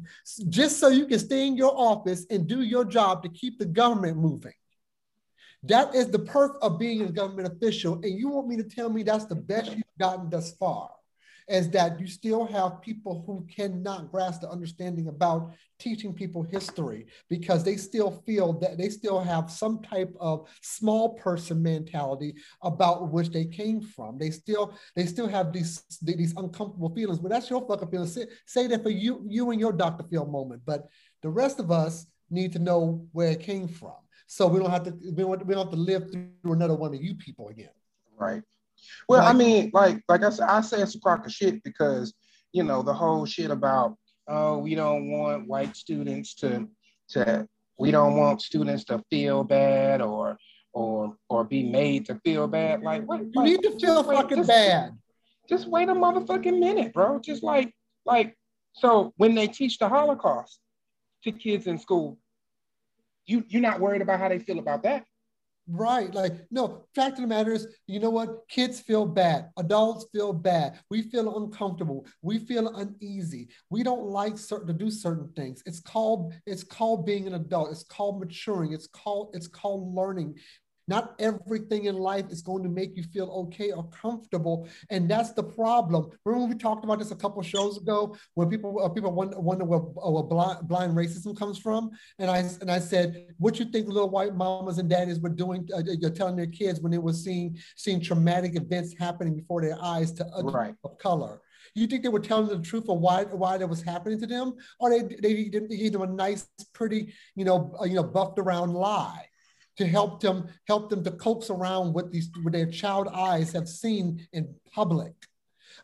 just so you can stay in your office and do your job to keep the government moving. That is the perk of being a government official. And you want me to tell me that's the best you've gotten thus far is that you still have people who cannot grasp the understanding about teaching people history because they still feel that they still have some type of small person mentality about which they came from. They still they still have these these uncomfortable feelings. But that's your fucking feelings. Say, say that for you you and your Dr. Phil moment. But the rest of us need to know where it came from. So we don't have to we don't, we don't have to live through another one of you people again. Right. Well, like, I mean, like like I said, I say it's a crock of shit because you know the whole shit about oh we don't want white students to to we don't want students to feel bad or or or be made to feel bad. Like what You like, need to feel wait, fucking just- bad. Just wait a motherfucking minute, bro. Just like like so when they teach the Holocaust to kids in school, you you're not worried about how they feel about that. Right. Like, no, fact of the matter is, you know what? Kids feel bad. Adults feel bad. We feel uncomfortable. We feel uneasy. We don't like certain to do certain things. It's called, it's called being an adult. It's called maturing. It's called, it's called learning. Not everything in life is going to make you feel okay or comfortable, and that's the problem. Remember we talked about this a couple shows ago, when people uh, people wonder, wonder where, uh, where blind, blind racism comes from, and I and I said, what you think little white mamas and daddies were doing, uh, uh, telling their kids when they were seeing seeing traumatic events happening before their eyes to other Right. of color? You think they were telling the truth of why why that was happening to them, or they they didn't give them a nice, pretty, you know, uh, you know, buffed around lie to help them help them to coax around what these what their child eyes have seen in public.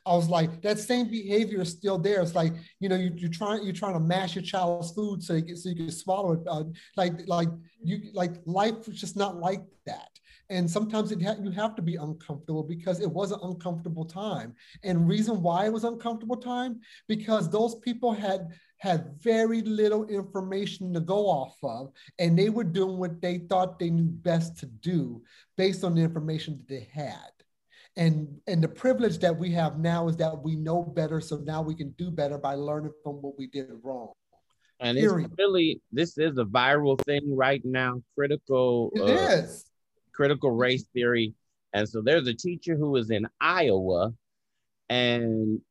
I was like, that same behavior is still there. It's like, you know, you, you're trying you're trying to mash your child's food so you can, so you can swallow it. Uh, like like you like life is just not like that. And sometimes it ha- you have to be uncomfortable because it was an uncomfortable time. And reason why it was uncomfortable time because those people had had very little information to go off of, and they were doing what they thought they knew best to do based on the information that they had. And, and the privilege that we have now is that we know better, so now we can do better by learning from what we did wrong. And it's really this is a viral thing right now. Critical It uh, is. critical race theory. And so there's a teacher who was in Iowa, and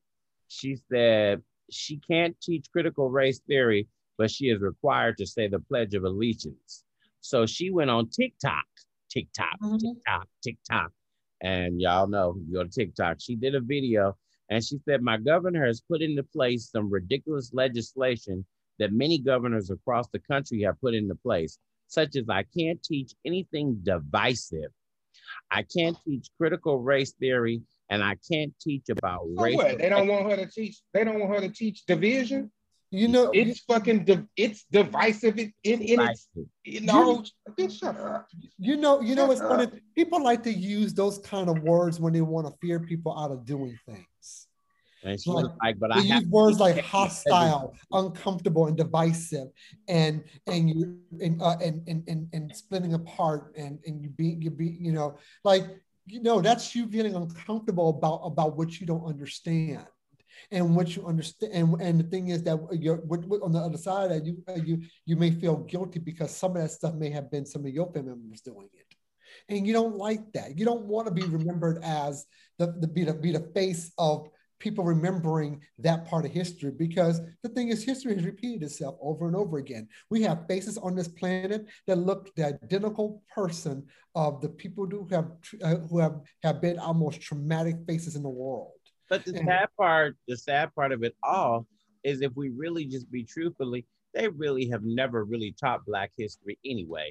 she said she can't teach critical race theory, but she is required to say the Pledge of Allegiance. So she went on TikTok, TikTok, Mhm. TikTok, TikTok. And y'all know, you go to TikTok. She did a video and she said, My governor has put into place some ridiculous legislation that many governors across the country have put into place, such as I can't teach anything divisive. I can't teach critical race theory, and I can't teach about So race. what? They don't want her to teach. They don't want her to teach division. You know, It's fucking. Div- it's divisive. It, it, it, it's in the whole. Bitch, shut up. you know, you know what's Shut funny? People like to use those kind of words when they want to fear people out of doing things. And she was Like, like, but They I use have words like hostile, uncomfortable, and divisive, and and you and uh, and, and and and splitting apart, and and you be you be you know like you know that's you feeling uncomfortable about about what you don't understand, and what you understand, and, and the thing is that you're on the other side that you you you may feel guilty because some of that stuff may have been some of your family members doing it. And you don't like that. You don't want to be remembered as the, the be the be the face of people remembering that part of history because the thing is history has repeated itself over and over again we have faces on this planet that look the identical person of the people who have uh, who have have been our most traumatic faces in the world But the And- sad part, the sad part of it all is if we really just be truthfully, they really have never really taught Black history anyway.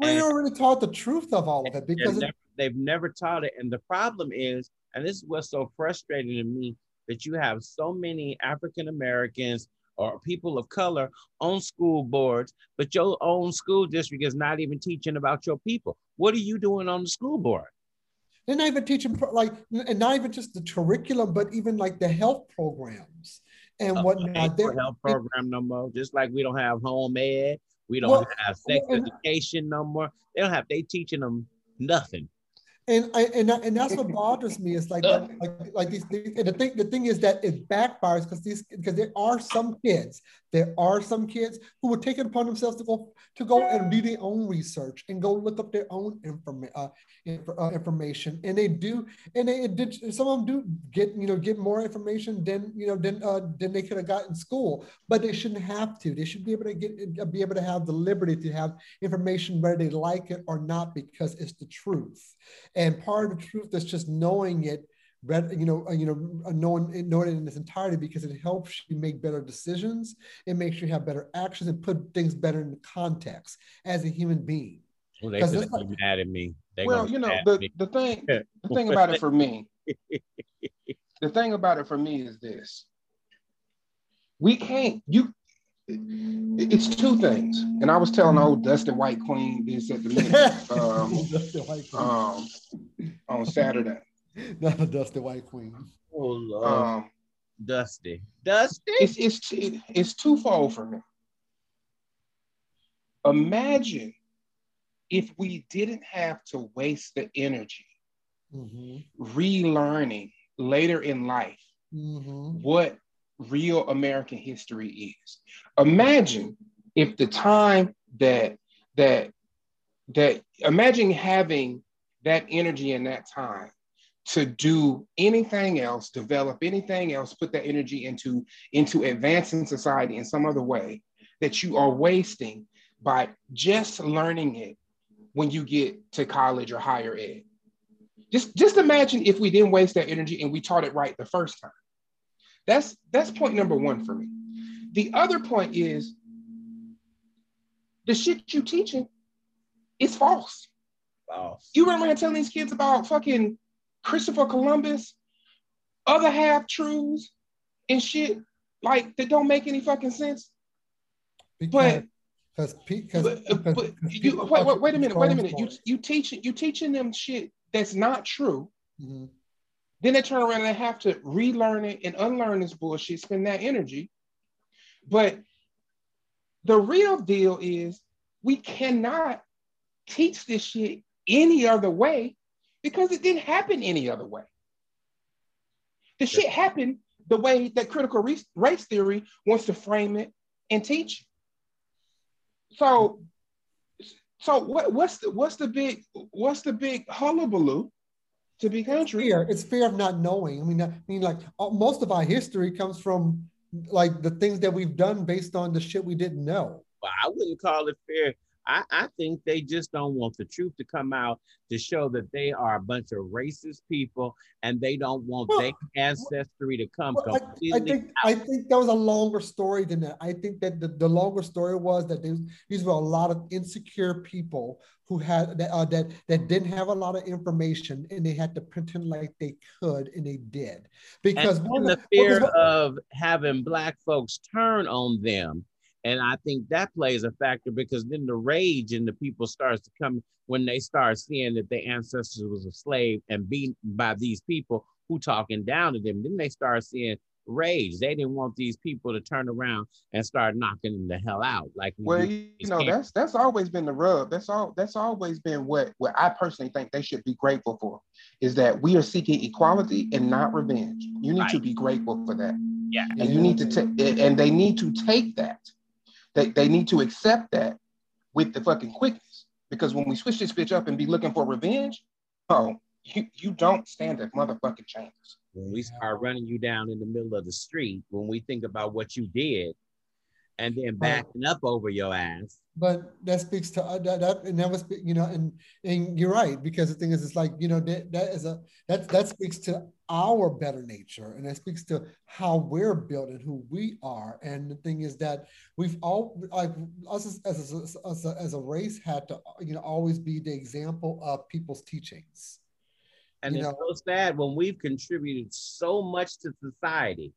we And- don't really taught the truth of all of it because it, they've never taught it. And the problem is, and this is what's so frustrating to me, that you have so many African Americans or people of color on school boards, but your own school district is not even teaching about your people. What are you doing on the school board? they're not even teaching like and not even just the curriculum but even like the health programs and Uh, whatnot health program no more. Just like we don't have home ed, we don't Well, have sex well, education no more. They don't have. They teaching them nothing. And I and, I, and that's what bothers me. Is like like like these, these and the thing the thing is that it backfires because these because there are some kids there are some kids who will take it upon themselves to go to go and do their own research and go look up their own informa- uh, inf- uh, information. And they do and they did some of them do get you know get more information than you know than uh, than they could have got in school but they shouldn't have to. They should be able to get uh, be able to have the liberty to have information whether they like it or not because it's the truth. And part of the truth is just knowing it read you know uh, you know uh, knowing it, knowing it in its entirety because it helps you make better decisions it makes you have better actions and put things better in context as a human being Well, they 'Cause said they like- be mad at me. They well, you know, the, the thing the thing about it for me, the thing about it for me is this. We can't, you it's two things. And I was telling old Dusty White Queen this at the minute, um, um, on Saturday. Not a Dusty White Queen. Oh Lord. Um, Dusty. Dusty. It's it's it's twofold for me. Imagine if we didn't have to waste the energy mm-hmm. relearning later in life mm-hmm. what real American history is. Imagine if the time that that that imagine having that energy in that time to do anything else, develop anything else, put that energy into into advancing society in some other way that you are wasting by just learning it when you get to college or higher ed. Just just imagine if we didn't waste that energy and we taught it right the first time. That's that's point number one for me. The other point is the shit you teaching is false. False. You remember telling these kids about fucking Christopher Columbus, other half truths and shit like that don't make any fucking sense. Because, but because but, but you wait, wait, wait a minute, wait a minute. You you teaching you teaching them shit that's not true. Mm-hmm. Then they turn around and they have to relearn it and unlearn this bullshit, spend that energy. But the real deal is we cannot teach this shit any other way because it didn't happen any other way. The shit happened the way that critical race theory wants to frame it and teach. So, so what, what's the what's the big what's the big hullabaloo to be country? Fear. It's fear of not knowing. I mean, I mean, like uh, most of our history comes from like the things that we've done based on the shit we didn't know. Well, I wouldn't call it fear. I, I think they just don't want the truth to come out to show that they are a bunch of racist people and they don't want well, their ancestry to come well, completely I, I think out. I think that was a longer story than that. I think that the, the longer story was that these were a lot of insecure people who had that, uh, that that didn't have a lot of information and they had to pretend like they could and they did because and the fear of having black folks turn on them and I think that plays a factor because then the rage in the people starts to come when they start seeing that their ancestors was a slave and beaten by these people who talking down to them. Then they start seeing rage. They didn't want these people to turn around and start knocking them the hell out. Like well, you know, that's that's always been the rub. That's all. That's always been what what I personally think they should be grateful for is that we are seeking equality and not revenge. You need right. to be grateful for that. Yeah, and you need to take and they need to take that they, they need to mm-hmm. accept that with the fucking quickness. Because when we switch this bitch up and be looking for revenge, oh, you, you don't stand a motherfucking chance. When we start running you down in the middle of the street, when we think about what you did, and then backing up over your ass. But that speaks to uh, that, that and that was you know and and you're right because the thing is it's like you know that that is a that that speaks to our better nature and that speaks to how we're built and who we are and the thing is that we've all like us as, as, a, as, a, as a race had to you know always be the example of people's teachings and you it's know? so sad when we've contributed so much to society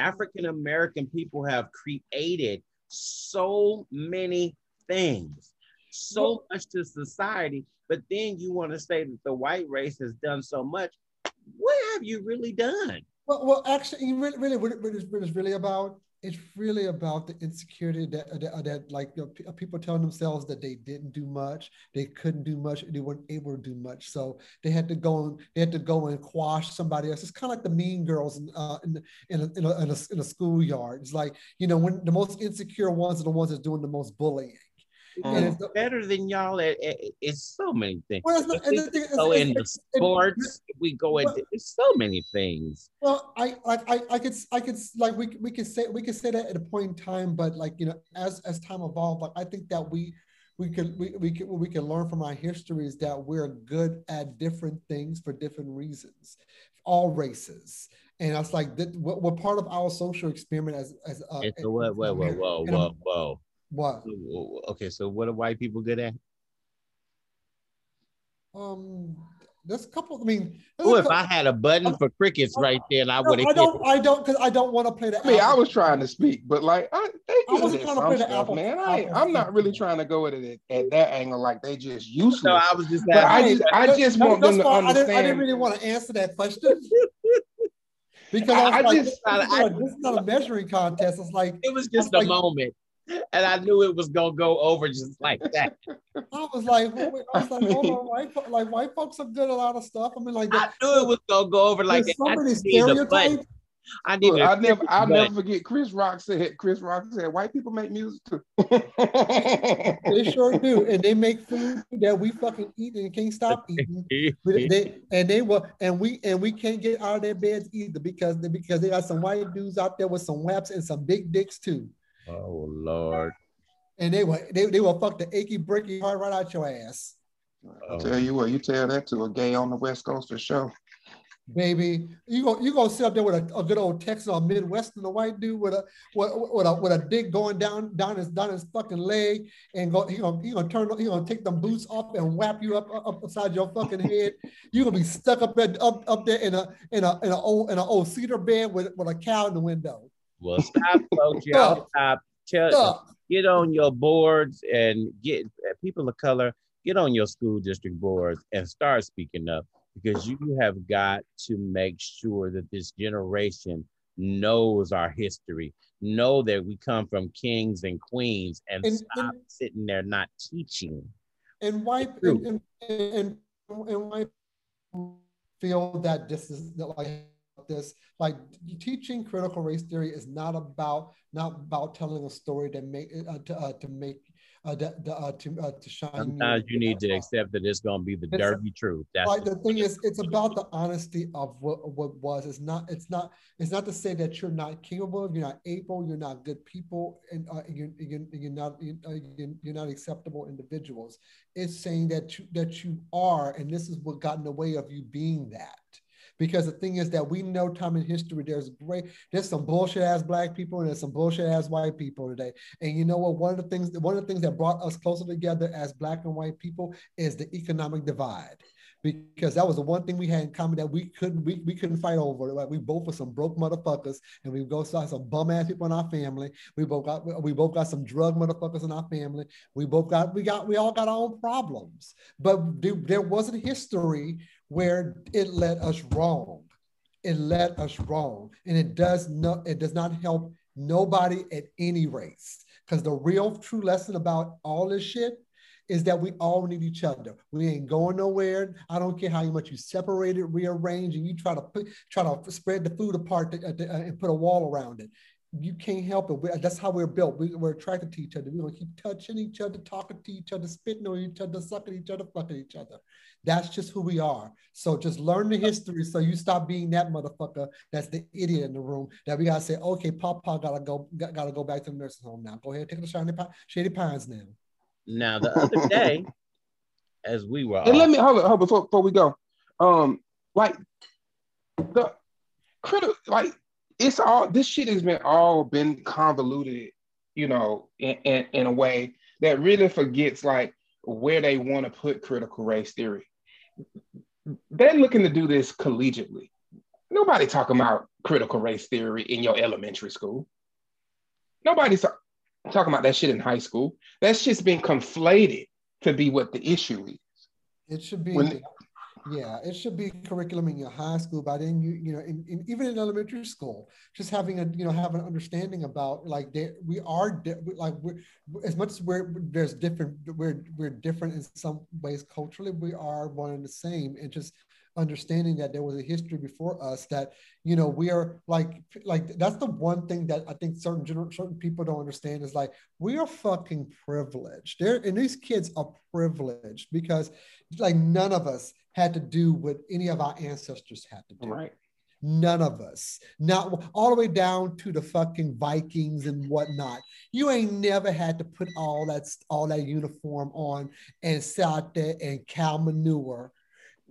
African American people have created so many things, so much to society, but then you want to say that the white race has done so much. What have you really done? Well, well actually, really, really what, it, what it's really about it's really about the insecurity that uh, that, uh, that like you know, uh, people telling themselves that they didn't do much, they couldn't do much, they weren't able to do much, so they had to go and they had to go and quash somebody else. It's kind of like the mean girls in uh, in in a, in a, in a, in a schoolyard. It's like you know when the most insecure ones are the ones that's doing the most bullying. And it's better than y'all at, at, it's so many things. Well, not, we it's, go it's, into it's, sports, we go into well, so many things. Well, I, I I could I could like we we could say we could say that at a point in time, but like you know, as as time evolved, like I think that we we could we, we can we can learn from our history is that we're good at different things for different reasons, all races. And I was like, that, what, what part of our social experiment as as uh, it's a what, whoa, whoa, whoa, whoa, whoa. What? Okay, so what are white people good at? Um, There's a couple. I mean, oh, if I had a button for crickets right there, I would have. I don't. I don't because I don't want to play the. I mean, I was trying to speak, but like, I, they I wasn't trying to play the apple, man. I, I'm not really trying to go at it at, at that angle. Like they just useless. No, I was just. I just, I just want them to understand. I didn't, I didn't really want to answer that question. because I, I, I like, just, this, I, this is not a measuring contest. It's like it was just a like, moment and I knew it was gonna go over just like that. I was like, I was like, hold on, white like white folks are good at a lot of stuff. I mean, like I knew it was gonna go over like that. So many stereotypes. I need Look, I never I'll never forget Chris Rock said Chris Rock said white people make music too. they sure do. And they make food that we fucking eat and can't stop eating. they, and they will and we and we can't get out of their beds either because they, because they got some white dudes out there with some waps and some big dicks too. Oh Lord. And they will they, they will fuck the achy breaky heart right out your ass. I'll tell you what, you tell that to a gay on the West Coast for sure. Baby, you go you gonna sit up there with a, a good old Texan or Midwestern, a white dude with a with, with a with a dick going down down his down his fucking leg, and go he gonna he gonna turn he gonna take them boots off and whap you up up upside your fucking head. You gonna be stuck up there up, up there in a in a in a old in an old cedar bed with, with a cow in the window. Well, stop, folks. Y'all stop. Tell, stop. Get on your boards and get uh, people of color. Get on your school district boards and start speaking up because you have got to make sure that this generation knows our history, know that we come from kings and queens, and, and stop and, sitting there not teaching. And why and, and, and, and why feel that this is like this like teaching critical race theory is not about not about telling a story to make uh, to, uh, to make uh, the, the, uh, to, uh, to shine. Sometimes you need to accept that it's going to be the dirty truth. That's like the thing is, it's about the honesty of what, what was. It's not. It's not. It's not to say that you're not capable. You're not able. You're not good people, and uh, you're, you're, you're not uh, you're, you're not acceptable individuals. It's saying that you, that you are, and this is what got in the way of you being that because the thing is that we know time in history there's great there's some bullshit ass black people and there's some bullshit ass white people today. And you know what? One of the things one of the things that brought us closer together as black and white people is the economic divide because that was the one thing we had in common that we couldn't we, we couldn't fight over. Like we both were some broke motherfuckers, and we both saw some bum ass people in our family. We both got we both got some drug motherfuckers in our family. We both got we got we all got our own problems, but there, wasn't history where it led us wrong. It led us wrong. And it does not, it does not help nobody at any race. Because the real true lesson about all this shit is that we all need each other. We ain't going nowhere. I don't care how much you separate it, rearrange, and you try to put, try to spread the food apart to, uh, to, uh, and put a wall around it. You can't help it. We, that's how we're built. We, are attracted to each other. We're gonna keep touching each other, talking to each other, spitting on each other, sucking each other, fucking each other. That's just who we are. So just learn the history so you stop being that motherfucker that's the idiot in the room that we gotta say, okay, Papa gotta go, gotta go back to the nursing home now. Go ahead, take the shiny shady pines now. Now the other day, as we were, and let me hold on, hold on before, before we go. Um, like the critical, like it's all this shit has been all been convoluted, you know, in, in, in a way that really forgets like where they want to put critical race theory they're looking to do this collegiately. Nobody talking about critical race theory in your elementary school. Nobody's talking about that shit in high school. That shit's been conflated to be what the issue is. It should be. When, yeah, it should be curriculum in your high school, but then you you know, in, in, even in elementary school, just having a you know have an understanding about like they, we are di- like we're as much as we're there's different we're we're different in some ways culturally, we are one and the same, and just understanding that there was a history before us that you know we are like like that's the one thing that i think certain certain people don't understand is like we are fucking privileged there and these kids are privileged because like none of us had to do what any of our ancestors had to do. Right. None of us. Not all the way down to the fucking Vikings and whatnot. You ain't never had to put all that all that uniform on and sit out there and cow manure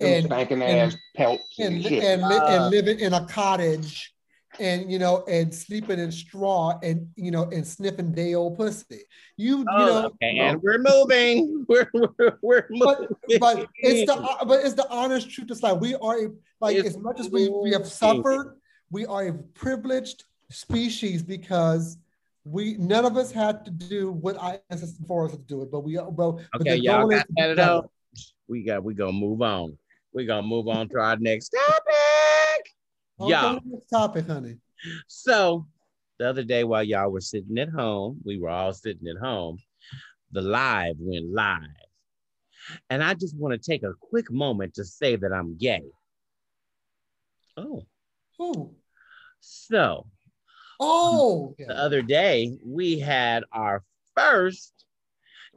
and spanking ass pelts and, and, and, uh, and living in a cottage and you know, and sleeping in straw and you know, and sniffing day old pussy. You, Oh, you know, okay, and we're moving. We're we're, we're but moving. but it's the but it's the honest truth. It's like we are a, like It's as much as we we have suffered, we are a privileged species because we none of us had to do what our ancestors before us to do it, but we but, but Okay, the y'all got to be that better. out. We got. We gonna move on. We gonna move on to our next topic. Okay, Yeah. next topic, honey. So the other day while y'all were sitting at home, we were all sitting at home. The live went live, and I just want to take a quick moment to say that I'm gay. Oh, Who? so Oh, the yeah. other day we had our first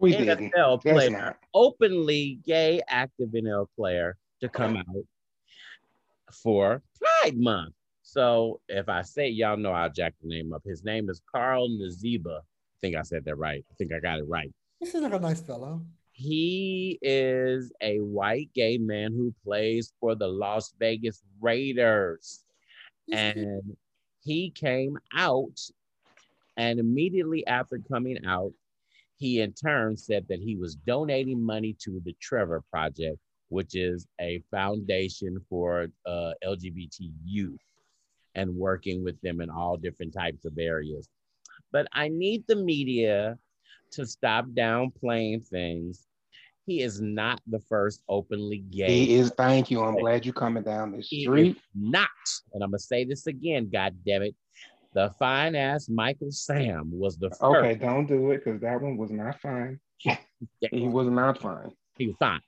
We didn't. NFL That's player, openly gay active NFL player to come out for Pride Month. So if I say y'all know, I'll jack the name up. His name is Carl Naziba. I think I said that right. I think I got it right. He seems like a nice fellow. He is a white gay man who plays for the Las Vegas Raiders and he came out and immediately after coming out he in turn said that he was donating money to the trevor project which is a foundation for uh, lgbt youth and working with them in all different types of areas but i need the media to stop downplaying things he is not the first openly gay He is. Thank you. I'm glad you're coming down this he street. not, and I'm gonna say this again, God damn it. The fine ass Michael Sam was the first. Okay, don't do it because that one was not fine. He was not fine. He was fine.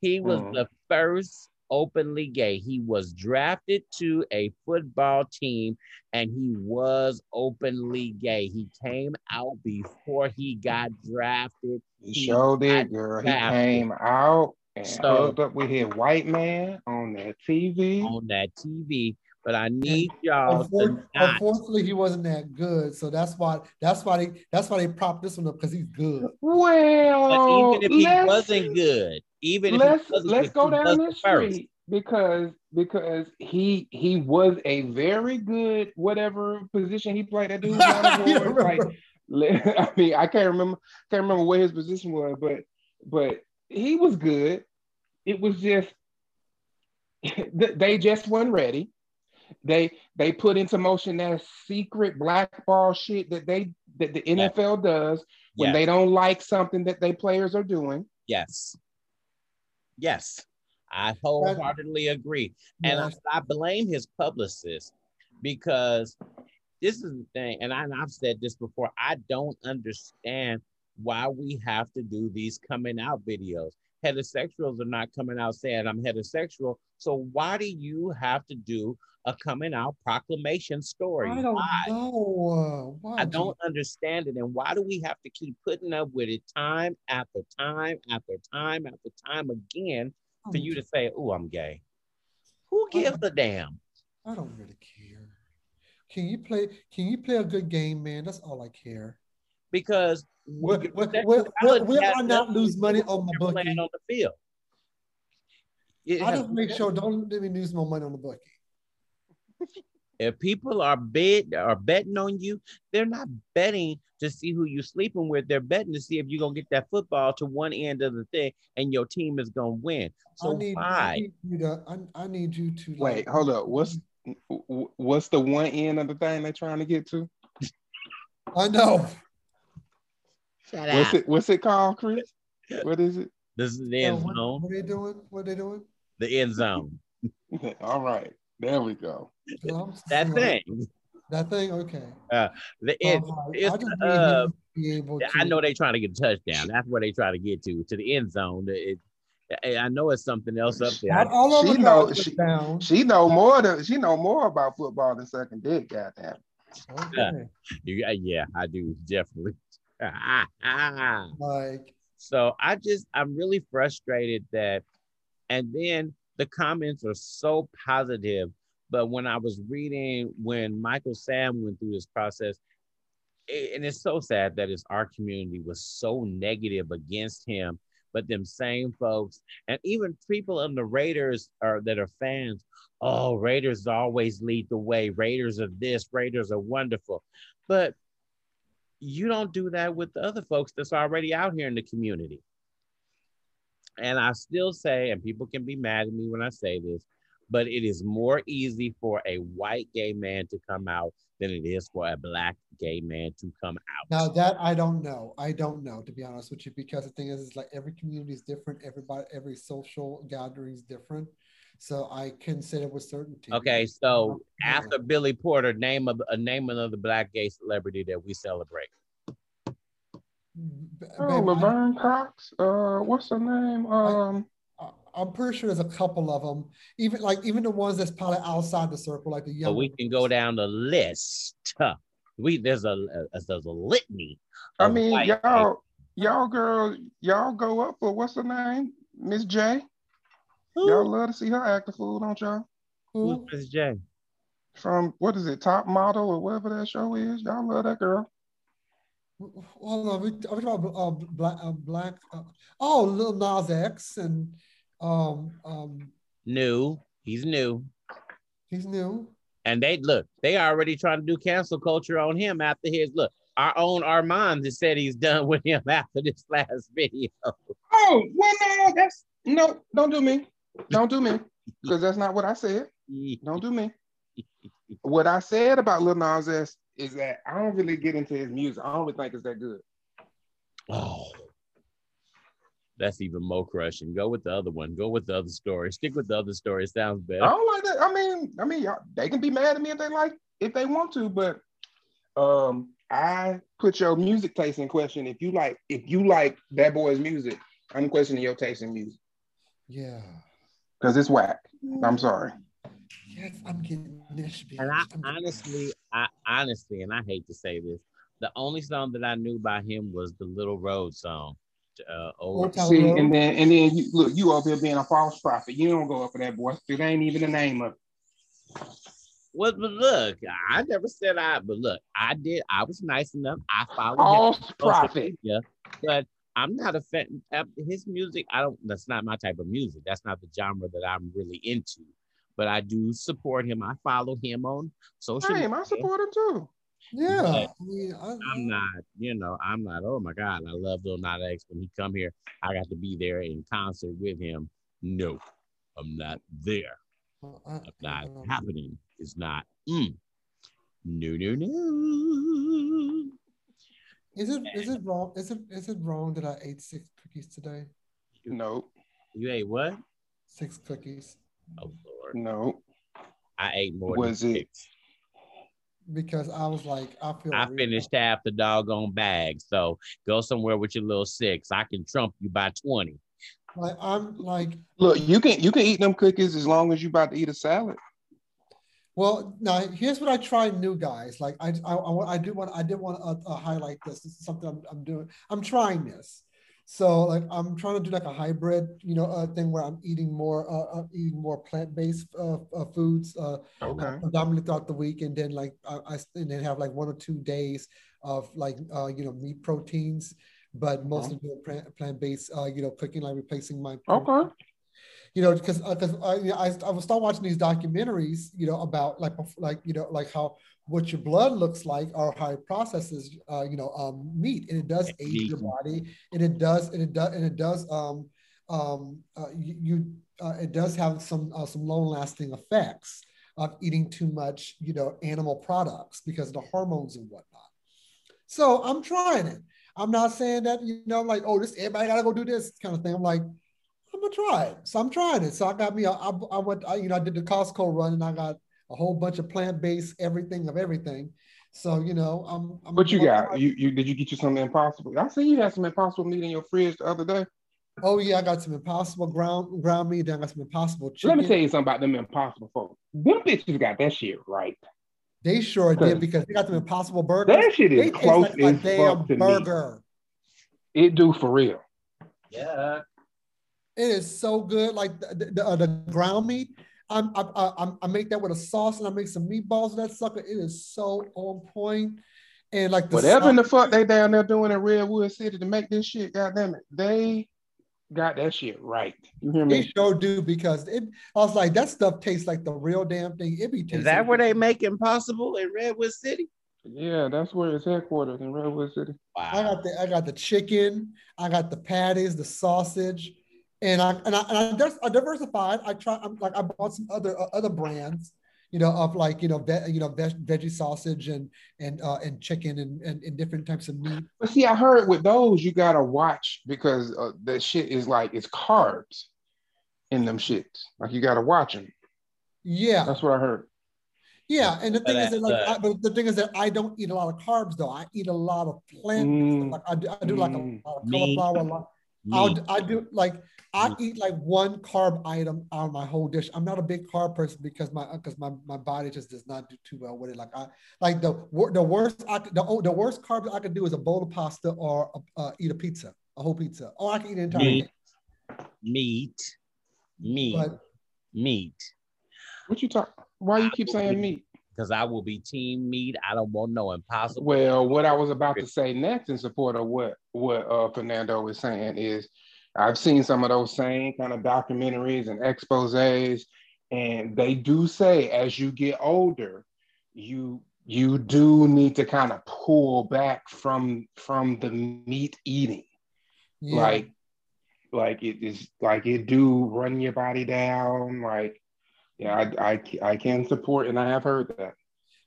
He was Mhm. the first openly gay. He was drafted to a football team and he was openly gay. He came out before he got drafted. He He showed it, girl. He came out and So- up with his white man on that TV. on that TV. But I need y'all to not Unfortunately, he wasn't that good, so that's why that's why they that's why they propped this one up because he's good. Well, But even if he wasn't good, even if let's he let's good, go down was the the first. street because because he he was a very good whatever position he played at the You Louisiana don't Wars. Like, I mean, I can't remember can't remember what his position was, but but he was good. It was just they just weren't ready. They they put into motion that secret blackball shit that they that the Yeah. NFL does when Yes. they don't like something that they players are doing. Yes. Yes. I wholeheartedly agree. And I, I blame his publicist because this is the thing, and, I, and I've said this before. I don't understand why we have to do these coming out videos. Heterosexuals are not coming out saying I'm heterosexual. So why do you have to do a coming out proclamation story? I don't Why? know. Why I do- don't understand it. And why do we have to keep putting up with it time after time after time after time again for oh, you to say, oh, I'm gay? Who gives a damn? I don't really care. Can you play? Can you play a good game, man? That's all I care. Because We, your we, sexuality we, we, we has are not lose money on my bookie. on the field. It I just make sure don't let me lose more money on the bookie. If people are bid are betting on you, they're not betting to see who you're sleeping with. They're betting to see if you're gonna get that football to one end of the thing and your team is gonna win. So I need, I why? need you to. I, I need you to. Wait, hold up. What's what's the one end of the thing they're trying to get to? I know. Shut What's up. it what's it called, Chris? What is it? This is the Yeah, end what, zone. what they doing? What they doing? The end zone. All right. There we go. 'Cause I'm just That like, thing. That thing. Okay. The So end. I'm it's, I uh, to be able to. I know they trying to get a touchdown. That's where they try to get to, to the end zone. It, I I know it's something else up there. Not all of She know- know, she- She know more than she know more about football than second dick, goddamn. Okay. You- uh, yeah, I do definitely. Like, so I just I'm really frustrated that, and then the comments are so positive, but when I was reading when Michael Sam went through this process, it- and it's so sad that it's our community was so negative against him but them same folks, and even people in the Raiders are that are fans. Oh, Raiders always lead the way. Raiders are this. Raiders are wonderful, but you don't do that with the other folks that's already out here in the community. And I still say, and people can be mad at me when I say this, but it is more easy for a white gay man to come out than it is for a black gay man to come out. Now that I don't know, I don't know to be honest with you, because the thing is, is like every community is different. Everybody, every social gathering is different. So I can say it with certainty. Okay, so after Billy Porter, name of a name another black gay celebrity that we celebrate. Oh, Laverne Cox. Uh, what's her name? Um, I, I'm pretty sure there's a couple of them. Even like even the ones that's probably outside the circle, like the young. But we can go down the list. We there's a, a there's a litany. I mean, y'all, y'all girls, y'all go up for what's her name, Miss J. Who? Y'all love to see her act a fool, don't y'all? Who's Miss J? From what is it, Top Model or whatever that show is? Y'all love that girl. Hold on, we, are talking about uh, black, uh, black uh, oh, Lil Nas X and um, um, new. He's new. He's new. And they look, they already trying to do cancel culture on him after his look. Our own Armand has said he's done with him after this last video. Oh, well, no, that's no, don't do me. Don't do me. Because that's not what I said. Don't do me. what I said about Lil Nas X is that I don't really get into his music. I don't really think it's that good. Oh, that's even more crushing. Go with the other one. Go with the other story. Stick with the other story. It sounds better. I don't like that. I mean, I mean, they can be mad at me if they like, if they want to, but um, I put your music taste in question. If you like, if you like that boy's music, I'm questioning your taste in music. Yeah. Because it's whack. I'm sorry. Yes, I'm getting this. And I honestly, I honestly, and I hate to say this, the only song that I knew by him was the Little Road song. Uh, old. See, and then and then you look, you up here being a false prophet. You don't go up for that boy. It ain't even the name of it. Well, but look, I never said I, but look, I did. I was nice enough. I followed false prophet. Yeah, but I'm not a fan. Of his music, I don't. That's not my type of music. That's not the genre that I'm really into but I do support him. I follow him on social Same, media. I support him too. Yeah, I mean, I, am not, you know, I'm not. Oh my God, I love Lil Nas X. When he come here, I got to be there in concert with him. No, I'm not there. I, I'm not happening. It's not. Mm. No, no, no. Is it is it wrong? Is it is it wrong that I ate six cookies today? No. You ate what? Six cookies. Oh Lord. No. I ate more. Was it? Six. Because I was like, I feel. I finished half the doggone bag. So go somewhere with your little six. I can trump you by twenty. Like I'm like. Look, you can you can eat them cookies as long as you about to eat a salad. Well, now here's what I try new guys. Like I, I, I do want, I did want to uh, highlight this. This is something I'm, I'm doing. I'm trying this. So like I'm trying to do like a hybrid, you know, uh, thing where I'm eating more, uh, uh eating more plant-based uh, uh foods, uh, okay. predominantly throughout the week, and then like I, I and then have like one or two days of like you know meat proteins, but mostly doing plant plant-based, you know, cooking like replacing my. Okay. You know, because because I, I I will start watching these documentaries, you know, about like like you know like how what your blood looks like or how it processes, uh, you know, um, meat, and it does age your body, and it does, and it does, and it does, um, um, uh, you, uh, it does have some uh, some long-lasting effects of eating too much, you know, animal products because of the hormones and whatnot. So I'm trying it. I'm not saying that you know, I'm like, oh, this everybody gotta go do this kind of thing. I'm like, I'm gonna try it. So I'm trying it. So I got me. I, I went. I, you know, I did the Costco run, and I got a whole bunch of plant-based everything of everything. So you know, I'm. I'm what you got? You you did you get you some impossible? I see you had some impossible meat in your fridge the other day. Oh yeah, I got some impossible ground ground meat. Then I got some impossible chicken. Let me tell you something about them impossible folks. Them bitches got that shit right. They sure did because they got them impossible burgers. That shit is they close like as damn burger. Me. It do for real. Yeah. It is so good. Like the, the, uh, the ground meat, I'm, I, I, I make that with a sauce and I make some meatballs with that sucker. It is so on point. And like whatever sauce, in the fuck they down there doing in Redwood City to make this shit, goddamn it, they got that shit right. You hear me? They me? sure do because it. I was like, that stuff tastes like the real damn thing. It be Is that where they make Impossible in Redwood City? Yeah, that's where it's headquartered in Redwood City. Wow. I got the I got the chicken, I got the patties, the sausage, and I and I, and I, just, I diversified. I try. I'm like I bought some other uh, other brands, you know, of like you know ve- you know veg, veggie sausage and and uh, and chicken and, and and different types of meat. But see, I heard with those you gotta watch because uh, that shit is like it's carbs in them shits. Like you gotta watch them. Yeah, That's what I heard. yeah. And the thing is that like, that's, uh, I, but the thing is that I don't eat a lot of carbs though. I eat a lot of plant. Mm, Like I do, I do like a mm, lot of cauliflower. a lot- I'll, I do like I eat like one carb item out of my whole dish. I'm not a big carb person because my because my, my body just does not do too well with it. Like I like the wor- the worst I could, the, oh, the worst carbs I could do is a bowl of pasta or uh, eat a pizza, a whole pizza, or I can eat an entire Meat. cake. meat, meat, But meat. What you talk? Why you keep saying meat? Because I will be team meat. I don't want no impossible. Well, what I was about to say next in support of what what uh, Fernando was saying is, I've seen some of those same kind of documentaries and exposés, and they do say as you get older, you you do need to kind of pull back from from the meat eating, yeah, like like it is like it do run your body down, like. Yeah, I, I, I can support, and I have heard that.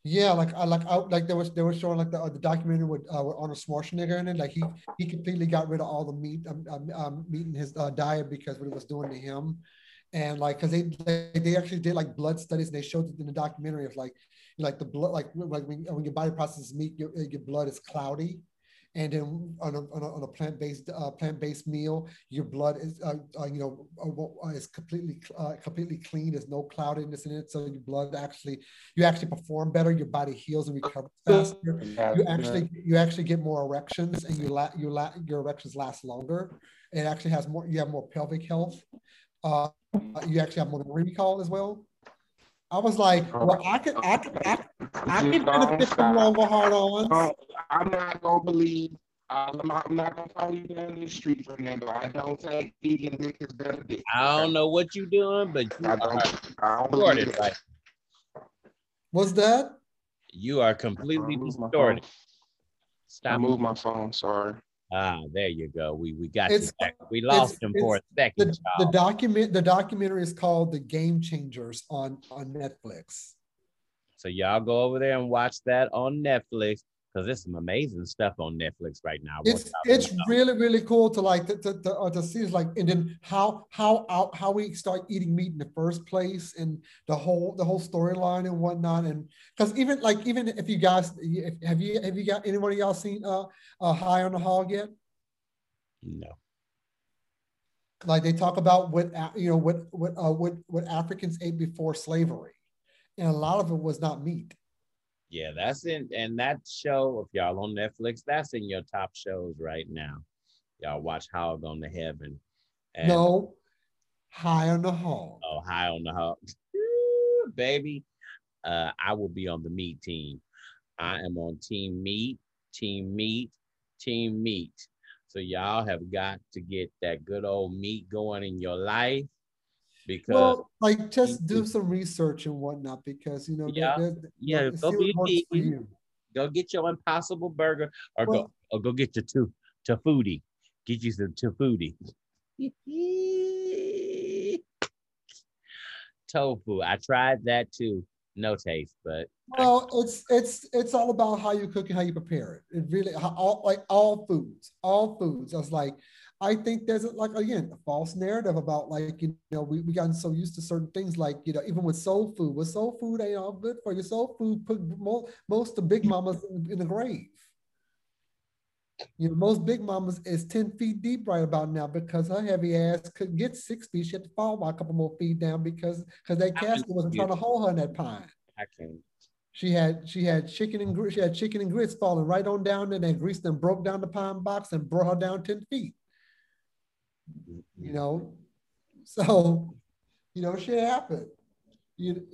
Yeah, like I like I like there was they were showing like the, uh, the documentary with uh, with Arnold Schwarzenegger in it. Like he he completely got rid of all the meat um, um, um meat in his uh, diet because what it was doing to him. and like because they, they they actually did like blood studies and they showed it in the documentary of like like the blood like like when, when your body processes meat your, your blood is cloudy and then on a, on a, on a plant-based uh, plant-based meal your blood is uh, uh, you know uh, is completely uh, completely clean. There's no cloudiness in it. So your blood actually you actually perform better. Your body heals and recovers faster. You actually you actually get more erections and you la- you la- your erections last longer. It actually has more you have more pelvic health. Uh, you actually have more recall as well I was like, oh, well, I could, I could, I, I could benefit from longer hard-ons. I'm not gonna believe. I'm not, I'm not gonna follow you down the street, Fernando. I don't think vegan dick is better dick. I don't know what you're doing, but you I are don't. I don't believe distorted. it. Right? Was that? You are completely I distorted. phone. I moved my phone. Sorry. Ah, there you go. We we got It's- you back. We lost it's- him for a second, the child. document, the documentary is called "The Game Changers" on on Netflix. So y'all go over there and watch that on Netflix because there's some amazing stuff on Netflix right now. It's it's really really cool to like to to, to, uh, to see like and then how how how how we start eating meat in the first place and the whole the whole storyline and whatnot and because even like even if you guys if, have you have you got anyone of y'all seen uh, uh High on the Hog yet? no. like they talk about what you know what what uh, what what Africans ate before slavery, and a lot of it was not meat. Yeah, that's in and that show, if y'all on Netflix, that's in your top shows right now. Y'all watch Hog on the Heaven. And no, high on the hog. oh, high on the hog. Baby, uh, I will be on the meat team. I am on team meat, team meat, team meat. So y'all have got to get that good old meat going in your life because Well, like just do some research and whatnot because you know there- Yeah. there's- Yeah, see go what be works for you. go get your impossible burger or Well- go or go get your tu tafudi. Get you some tafudi. Tofu. I tried that too. No taste, but Well, it's it's it's all about how you cook and how you prepare it. It really how, all like all foods, all foods. I was like, I think there's like again a false narrative about like you know we we gotten so used to certain things like you know even with soul food, with soul food ain't all good for you. Soul food put most most of big mamas in, in the grave. You know, most big mamas is 10 feet deep right about now because her heavy ass couldn't get six feet. She had to fall by a couple more feet down because because that casket wasn't trying to hold her in that pine. I can. She had she had chicken and she had chicken and grits falling right on down. And grease them broke down the pine box and brought her down ten feet. You know, so you know shit happened. You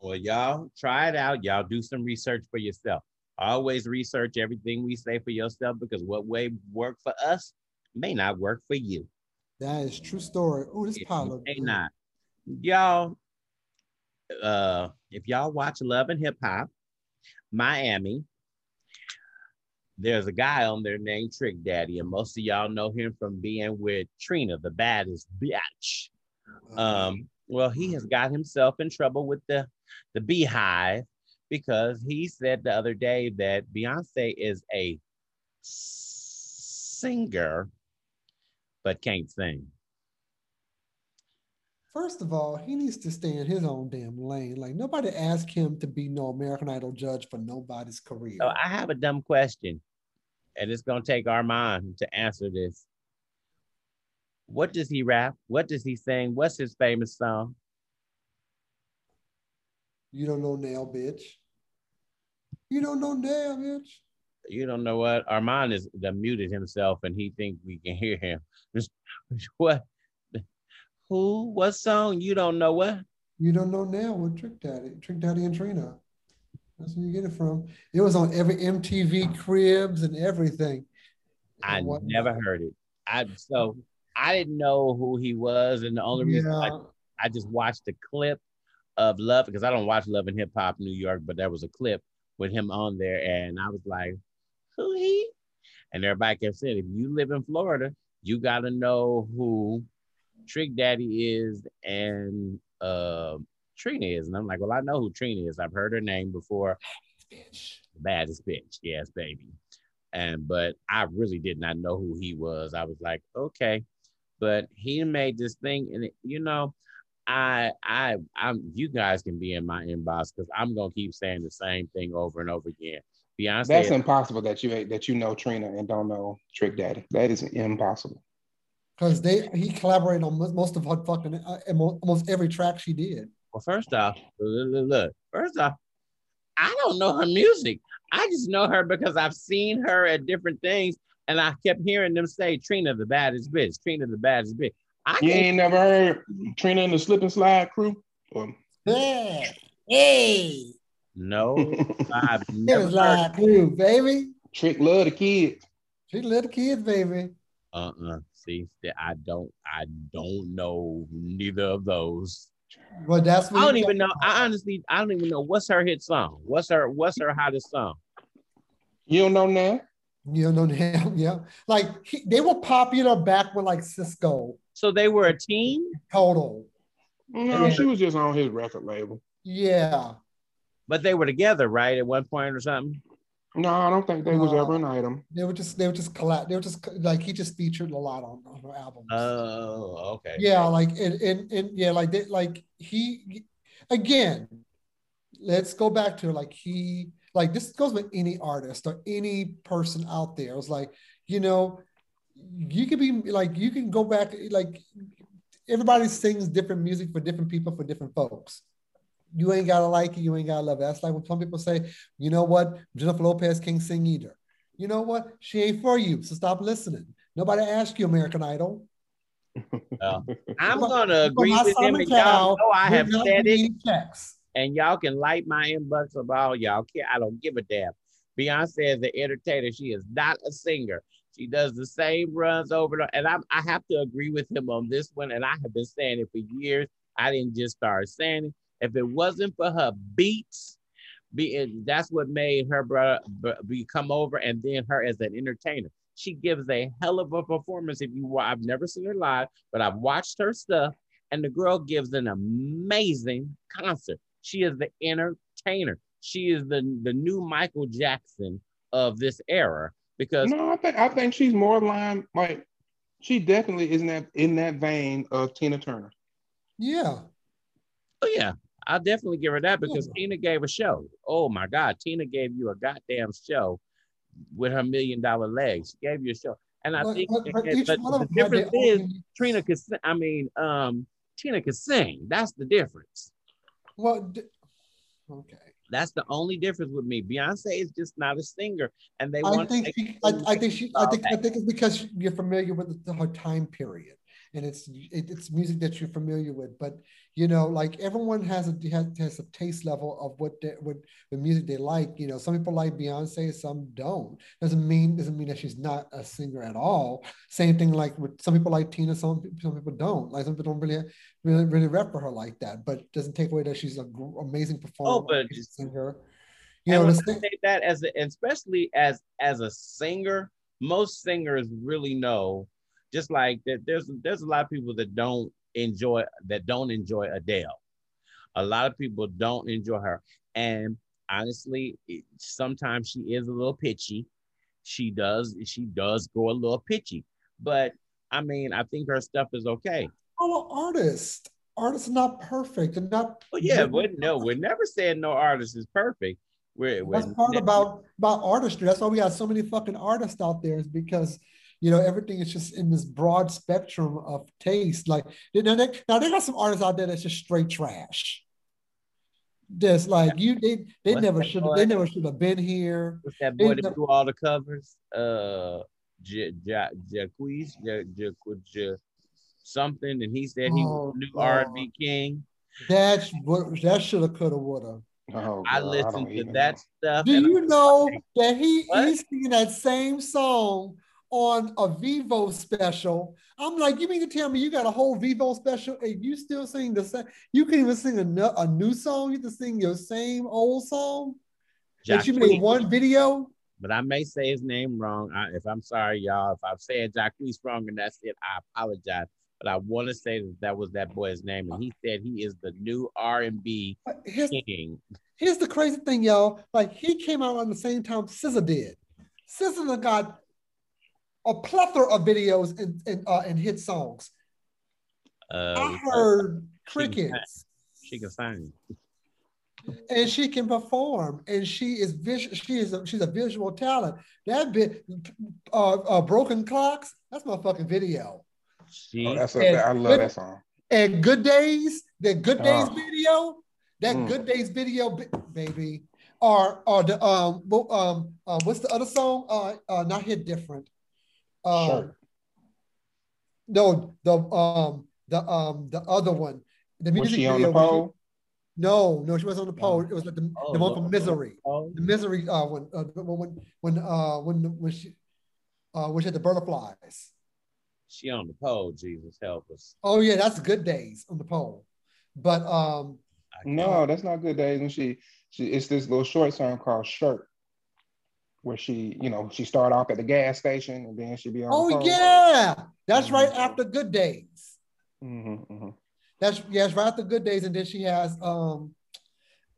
Well, y'all try it out. Y'all do some research for yourself. Always research everything we say for yourself because what way work for us may not work for you. That is true story. Oh, this pile of may not. Y'all, uh, if y'all watch Love and Hip Hop, Miami, there's a guy on there named Trick Daddy, and most of y'all know him from being with Trina, the baddest bitch. Um, well, he has got himself in trouble with the the BeyHive because he said the other day that Beyonce is a singer but can't sing. First of all, he needs to stay in his own damn lane. Like nobody asked him to be no American Idol judge for nobody's career. So I have a dumb question, and it's gonna take Armand to answer this. What does he rap? What does he sing? What's his famous song? You don't know nail, bitch. You don't know nail, bitch. You don't know what Armand is the muted himself, and he think we can hear him. what? Who? What song? You don't know what? You don't know now what Trick Daddy, Trick Daddy and Trina. That's where you get it from. It was on every MTV Cribs and everything. I And never heard it. I so I didn't know who he was, and the only reason I Yeah. I just watched a clip of Love because I don't watch Love and Hip Hop New York, but there was a clip with him on there, and I was like, "Who he?" And everybody kept saying, "If you live in Florida, you got to know who Trick Daddy is and uh, Trina is." And I'm like, "Well, I know who Trina is. I've heard her name before. Baddest Bitch. Baddest bitch, yes, baby." And but I really did not know who he was. I was like, "Okay," but he made this thing, and it, you know. I I I'm you guys can be in my inbox because I'm gonna keep saying the same thing over and over again. Beyonce That's impossible that you that you know Trina and don't know Trick Daddy. That is impossible. Because they he collaborated on most- most of her fucking uh, almost every track she did. well, first off, look, look, look, first off, I don't know her music. I just know her because I've seen her at different things, and I kept hearing them say Trina the baddest bitch, Trina the baddest bitch. I You ain't never heard Trina and the Slip and Slide crew? Or, Yeah. Hey. no, I've It never was heard. like, dude, baby. Trick love the kids. She little kids, baby. Uh-uh. See, that I don't, I don't know neither of those. But that's what I don't even got- know. I honestly, I don't even know what's her hit song. What's her, what's her hottest song? You don't know now? You don't know, yeah, yeah. Like he, they were popular back with like Sisqó, So they were a team, Total. No, Yeah. she was just on his record label. Yeah. but they were together, right, at one point or something. No, I don't think they was No. ever an item. They were just they were just collab. They were just like he just featured a lot on, on her albums. Oh, okay. yeah, like and, and and yeah, like they like he again. Let's go back to like he like this goes with any artist or any person out there. It's like you know, you could be like you can go back like everybody sings different music for different people for different folks. You ain't gotta like it, you ain't gotta love it. That's like when some people say, you know what, Jennifer Lopez can't sing either. You know what? She ain't for you, so stop listening. Nobody asked you, American Idol. Well, I'm gonna agree with him, and y'all Cowell, know I have said it, checks. and y'all can light my inbox about all y'all care. I don't give a damn. Beyonce is an entertainer. She is not a singer. She does the same runs over and and I, I have to agree with him on this one. And I have been saying it for years. I didn't just start saying it. If it wasn't for her beats, be that's what made her brother be come over, and then her as an entertainer. She gives a hell of a performance. If you, wa- I've never seen her live, but I've watched her stuff, and the girl gives an amazing concert. She is the entertainer. She is the the new Michael Jackson of this era because No, I think I think she's more line like she definitely is in that in that vein of Tina Turner. Yeah. oh yeah, I'll definitely give her that because Yeah. Tina gave a show. Oh my God, Tina gave you a goddamn show with her million dollar legs. She gave you a show, and I But, think but, but and- but the them had their difference is own. Trina could. Sing, I mean, um, Tina could sing. That's the difference. Well, d- okay. That's the only difference with me. Beyonce is just not a singer, and they I want. think she, I, I think she, I think, I think it's because you're familiar with the, her time period. And it's it, it's music that you're familiar with. But you know, like everyone has a has, has a taste level of what they, what the music they like. You know, some people like Beyonce, some don't. Doesn't mean doesn't mean that she's not a singer at all. Same thing like with some people like Tina, some some people don't. Like some people don't really really really rep for her like that. But doesn't take away that she's an amazing performer, oh, but singer. You know, and say that as a, especially as as a singer, most singers really know. Just like that, there's there's a lot of people that don't enjoy that don't enjoy Adele. A lot of people don't enjoy her, and honestly, it, sometimes she is a little pitchy. She does she does go a little pitchy, but I mean, I think her stuff is okay. Oh, artist, artists are not perfect and not. Well, yeah, but no, we're never saying no artist is perfect. We're, That's part about about artistry. That's why we have so many fucking artists out there. Is because you know everything is just in this broad spectrum of taste. Like now, they, now they got some artists out there that's just straight trash. Just like you, they they What's never should have they never should have been here. What's that boy they that do all the covers? Uh, J- J- Jacquees, J- J- J- something, and he said he oh, was the new R and B king. That's what that should have, could have, would have. Oh, I listened to that stuff. Do you know that he what? he's singing that same song on a Vevo special? I'm like, you mean to tell me you got a whole Vevo special and you still sing the same? You can even sing a, a new song. You can sing your same old song. Jack that you made one video. But I may say his name wrong. I, if I'm sorry, y'all, if I've said Jacquees wrong and that's it, I apologize but I want to say that that was that boy's name, and he said he is the new R and B uh, king. Here's the crazy thing, y'all. Like he came out on the same time SZA did. SZA got a plethora of videos and and, uh, and hit songs. Uh, I heard crickets. She can sing. And she can perform, and she is visual. She is a, she's a visual talent. That bit, uh, uh, broken clocks. That's my fucking video. She, oh, that's a, I love good, that song. And Good Days, that Good Days oh. video, that mm. Good Days video, baby, or or the um um uh, what's the other song? Uh, uh not hit different. Um, sure. No, the um the um the other one, the music was she video. On the pole? no, no, she was on the pole. It was like the, oh, the one from Misery, oh. the Misery uh, when uh, when when uh when when she uh when she had the butterflies. She on the pole. Jesus help us. Oh yeah, that's good days on the pole. But um, no, that's not good days. when she, she, it's this little short song called "Shirt," where she, you know, she started off at the gas station and then she be on. Oh yeah, that's mm-hmm. right after Good Days. Mm-hmm, mm-hmm. That's yes, right after Good Days, and then she has um.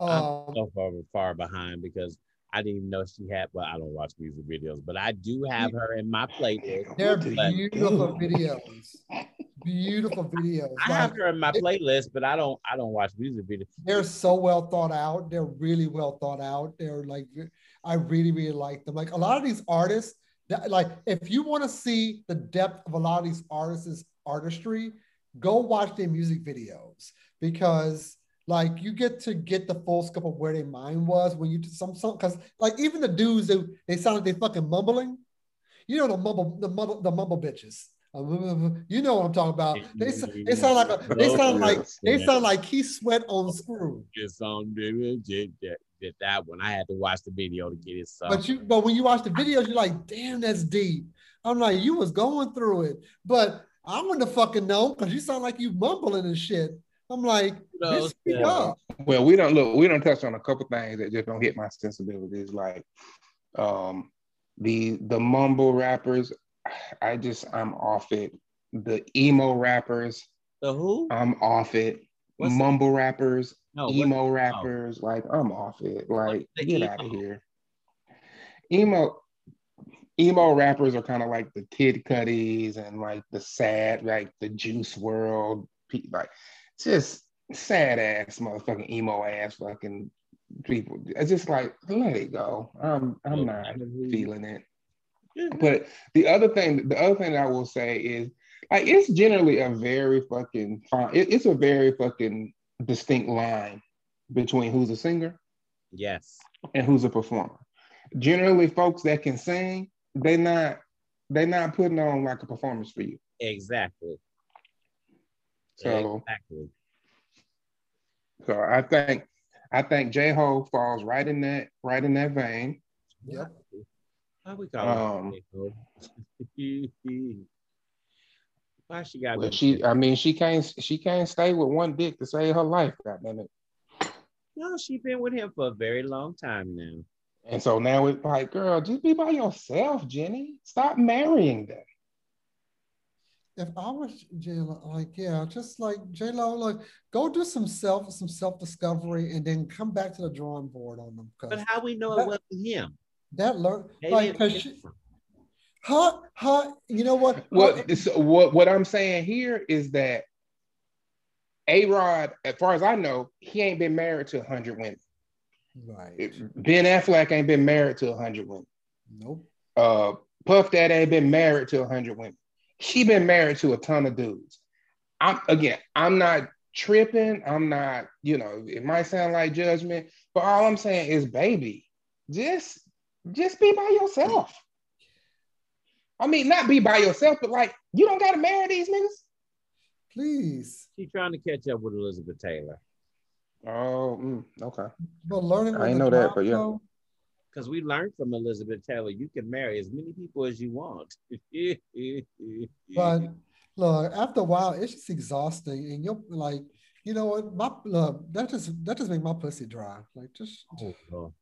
um I'm so far, far behind because I didn't even know she had. Well, I don't watch music videos, but I do have her in my playlist. They're beautiful videos. Beautiful videos. I like, have her in my playlist, but I don't. I don't watch music videos. They're so well thought out. They're really well thought out. They're like, I really, really like them. Like a lot of these artists. That, like, if you want to see the depth of a lot of these artists' artistry, go watch their music videos because like you get to get the full scope of where their mind was when you some some because like even the dudes who they sound like they fucking mumbling, you know the mumble the mumble the mumble bitches. You know what I'm talking about. They, they sound like a, they sound like they sound like Keith Sweat on screw. Just on that, that one. I had to watch the video to get it. So. But you but when you watch the videos, you're like, damn, that's deep. I'm like, you was going through it, but I wouldn't have fucking know because you sound like you mumbling and shit. I'm like, no, yeah. well, we don't look, we don't touch on a couple things that just don't hit my sensibilities, like um the the mumble rappers. I just I'm off it. The emo rappers. The who? I'm off it. What's mumble that? rappers, no, emo what? rappers, oh. like I'm off it. Like get emo? out of here. Emo emo rappers are kind of like the Kid Cudis and like the sad, like the Juice WRLD, like just sad ass motherfucking emo ass fucking people. It's just like let it go. I'm I'm not feeling it. But the other thing, the other thing I will say is like it's generally a very fucking fine. It, it's a very fucking distinct line between who's a singer, yes, and who's a performer. Generally, folks that can sing, they're not they're not putting on like a performance for you. Exactly. So Exactly. so I think I think J Ho falls right in that right in that vein. Yep. Why we call Um, her J-Ho? Why she got But them- she I mean she can't she can't stay with one dick to save her life, goddamn it. No, she been with him for a very long time now. And so now it's like, girl, just be by yourself, Jenny. Stop marrying them. If I was J Lo, like yeah, just like J Lo, like go do some self some self discovery and then come back to the drawing board on them But because how we know it wasn't him? that learn like didn't 'cause get she, him. Her her you know what What Her- this, what what I'm saying here is that A Rod, as far as I know, he ain't been married to hundred women. right Ben Affleck ain't been married to hundred women. nope Uh, Puff Daddy ain't been married to hundred women. She been married to a ton of dudes. I'm again, I'm not tripping. I'm not, you know, it might sound like judgment, but all I'm saying is, baby, just just be by yourself. I mean, not be by yourself, but like you don't gotta marry these niggas. please She trying to catch up with Elizabeth Taylor Oh, mm, okay. but learning I with ain't the know that, but yeah. because we learned from Elizabeth Taylor you can marry as many people as you want. But look, after a while, it's just exhausting, and you're like, you know what? My look, that just that just make my pussy dry. Like, just Oh, Lord.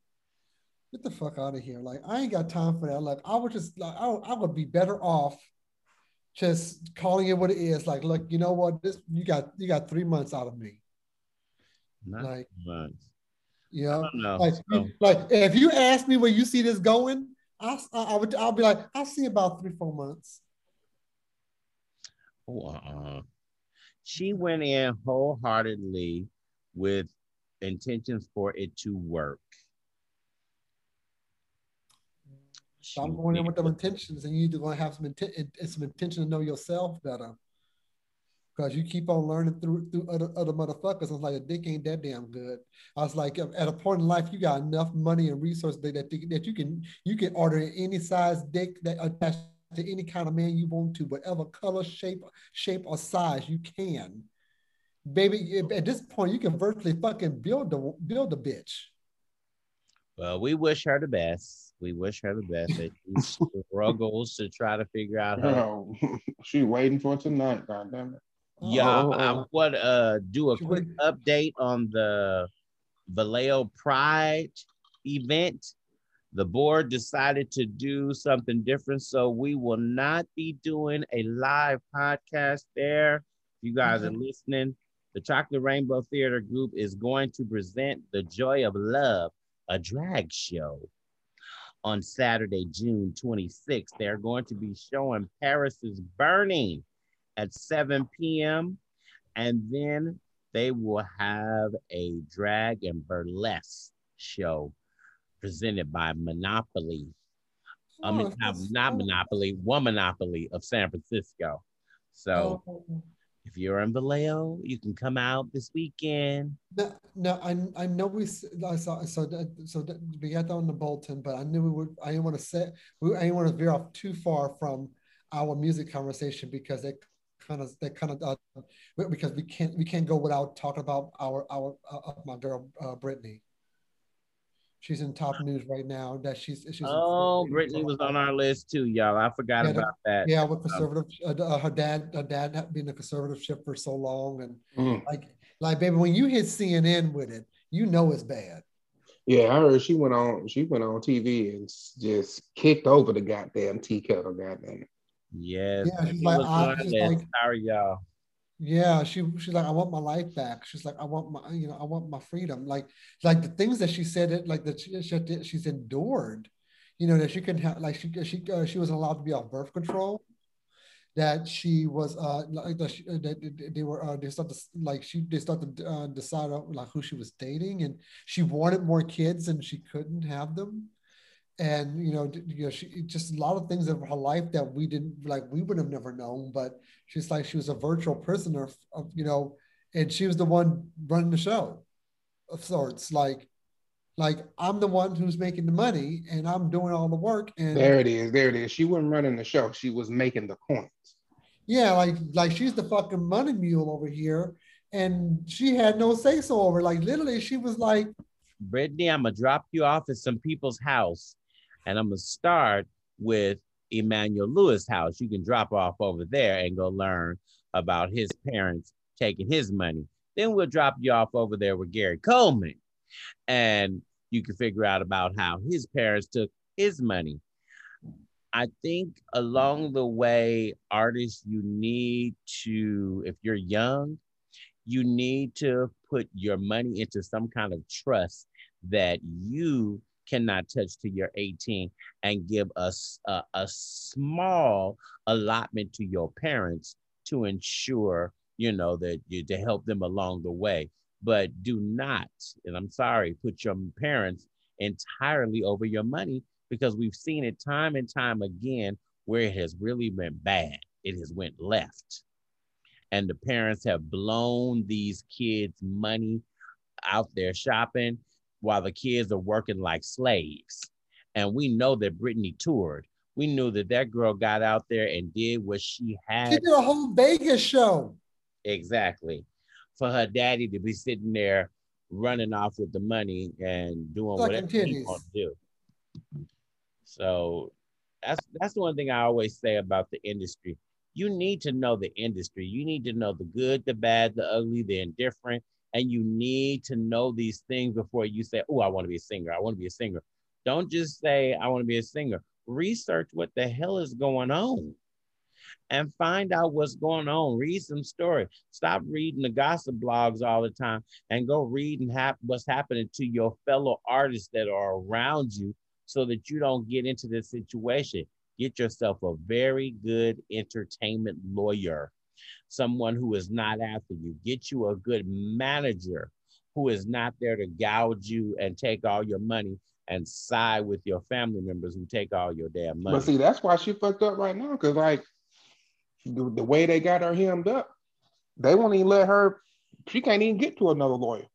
Get the fuck out of here. Like, I ain't got time for that. Like, I would just like, I, I would be better off just calling it what it is. Like, look, you know what? This you got you got three months out of me. Not Like, yeah, you know, like, like if you ask me where you see this going, I, I would I'll be like, I'll see about three four months. oh, uh-uh. She went in wholeheartedly with intentions for it to work. She Stop going in with them intentions, and you either gonna have some intent, some intention to know yourself better. Because you keep on learning through through other, other motherfuckers. I was like, a dick ain't that damn good. I was like, at a point in life, you got enough money and resources that, that, that you can you can order any size dick that attached to any kind of man you want to, whatever color, shape, shape or size you can. Baby, at this point, you can virtually fucking build the build a bitch. Well, we wish her the best. We wish her the best. As she struggles to try to figure out her. She waiting for tonight, goddamn it. Yeah, Oh. I want to uh, do a She quick update on the Vallejo Pride event. The board decided to do something different, so we will not be doing a live podcast there. If you guys are listening, the Chocolate Rainbow Theater Group is going to present The Joy of Love, a drag show on Saturday, June 26th. They're going to be showing Paris is Burning at 7 p.m. And then they will have a drag and burlesque show presented by Monopoly. I mean, Oh, not, not Monopoly, one Monopoly of San Francisco. So Oh. If you're in Vallejo, you can come out this weekend. No, no, I, I know we I saw so so we got on the bulletin, but I knew we would. I didn't want to set. We, I didn't want to veer off too far from our music conversation because that kind of that kind of uh, because we can't we can't go without talking about our our uh, my girl uh, Britney. She's in top news right now. That she's she's. Oh. Britney was on our list too, y'all. I forgot Yeah, the- about that. Yeah, with conservative, uh, uh, her dad, her dad had been a conservatorship for so long, and Mm. like, like, baby, when you hit CNN with it, you know it's bad. Yeah, I heard she went on. She went on TV and just kicked over the goddamn tea kettle. Goddamn. it. Yes, Yeah, she's Britney like, was I- she's like- Sorry, y'all. Yeah, she she's like, I want my life back. She's like, I want my, you know, I want my freedom. Like, like the things that she said, it like that she, she she's endured. You know that she can have, like she she uh, she wasn't allowed to be on birth control. That she was uh like that, she, uh, that they were uh, they started to, like she they started to uh, decide like who she was dating and she wanted more kids and she couldn't have them and you know, you know, she just a lot of things of her life that we didn't like. We would have never known, but she's like she was a virtual prisoner of, of you know, and she was the one running the show, of sorts. Like, like I'm the one who's making the money and I'm doing all the work. And There it is. There it is. She wasn't running the show. She was making the coins. Yeah, like like she's the fucking money mule over here, and she had no say so over. Like literally, she was like, Britney, I'm gonna drop you off at some people's house, and I'm gonna start with Emmanuel Lewis' house. You can drop off over there and go learn about his parents taking his money. Then we'll drop you off over there with Gary Coleman, and you can figure out about how his parents took his money. I think along the way, artists, you need to, if you're young, you need to put your money into some kind of trust that you cannot touch to your 18 and give us a, a, small allotment to your parents to ensure you know that you to help them along the way. But do not and i'm sorry put your parents entirely over your money because we've seen it time and time again where it has really been bad. It has went left. And the parents have blown these kids money out there shopping while the kids are working like slaves. And we know that Britney toured. We knew that that girl got out there and did what she had. She did a whole Vegas show. Exactly. For her daddy to be sitting there running off with the money and doing whatever he wants to do. So that's that's the one thing I always say about the industry. You need to know the industry. You need to know the good, the bad, the ugly, the indifferent, and you need to know these things before you say, "Oh, I want to be a singer. I want to be a singer." Don't just say, "I want to be a singer." Research what the hell is going on and find out what's going on. Read some story. Stop reading the gossip blogs all the time and go read and have what's happening to your fellow artists that are around you so that you don't get into this situation. Get yourself a very good entertainment lawyer someone who is not after you. Get you a good manager who is not there to gouge you and take all your money and side with your family members who take all your damn money. But see, that's why she fucked up right now. Cause like the, the way they got her hemmed up, they won't even let her, she can't even get to another lawyer.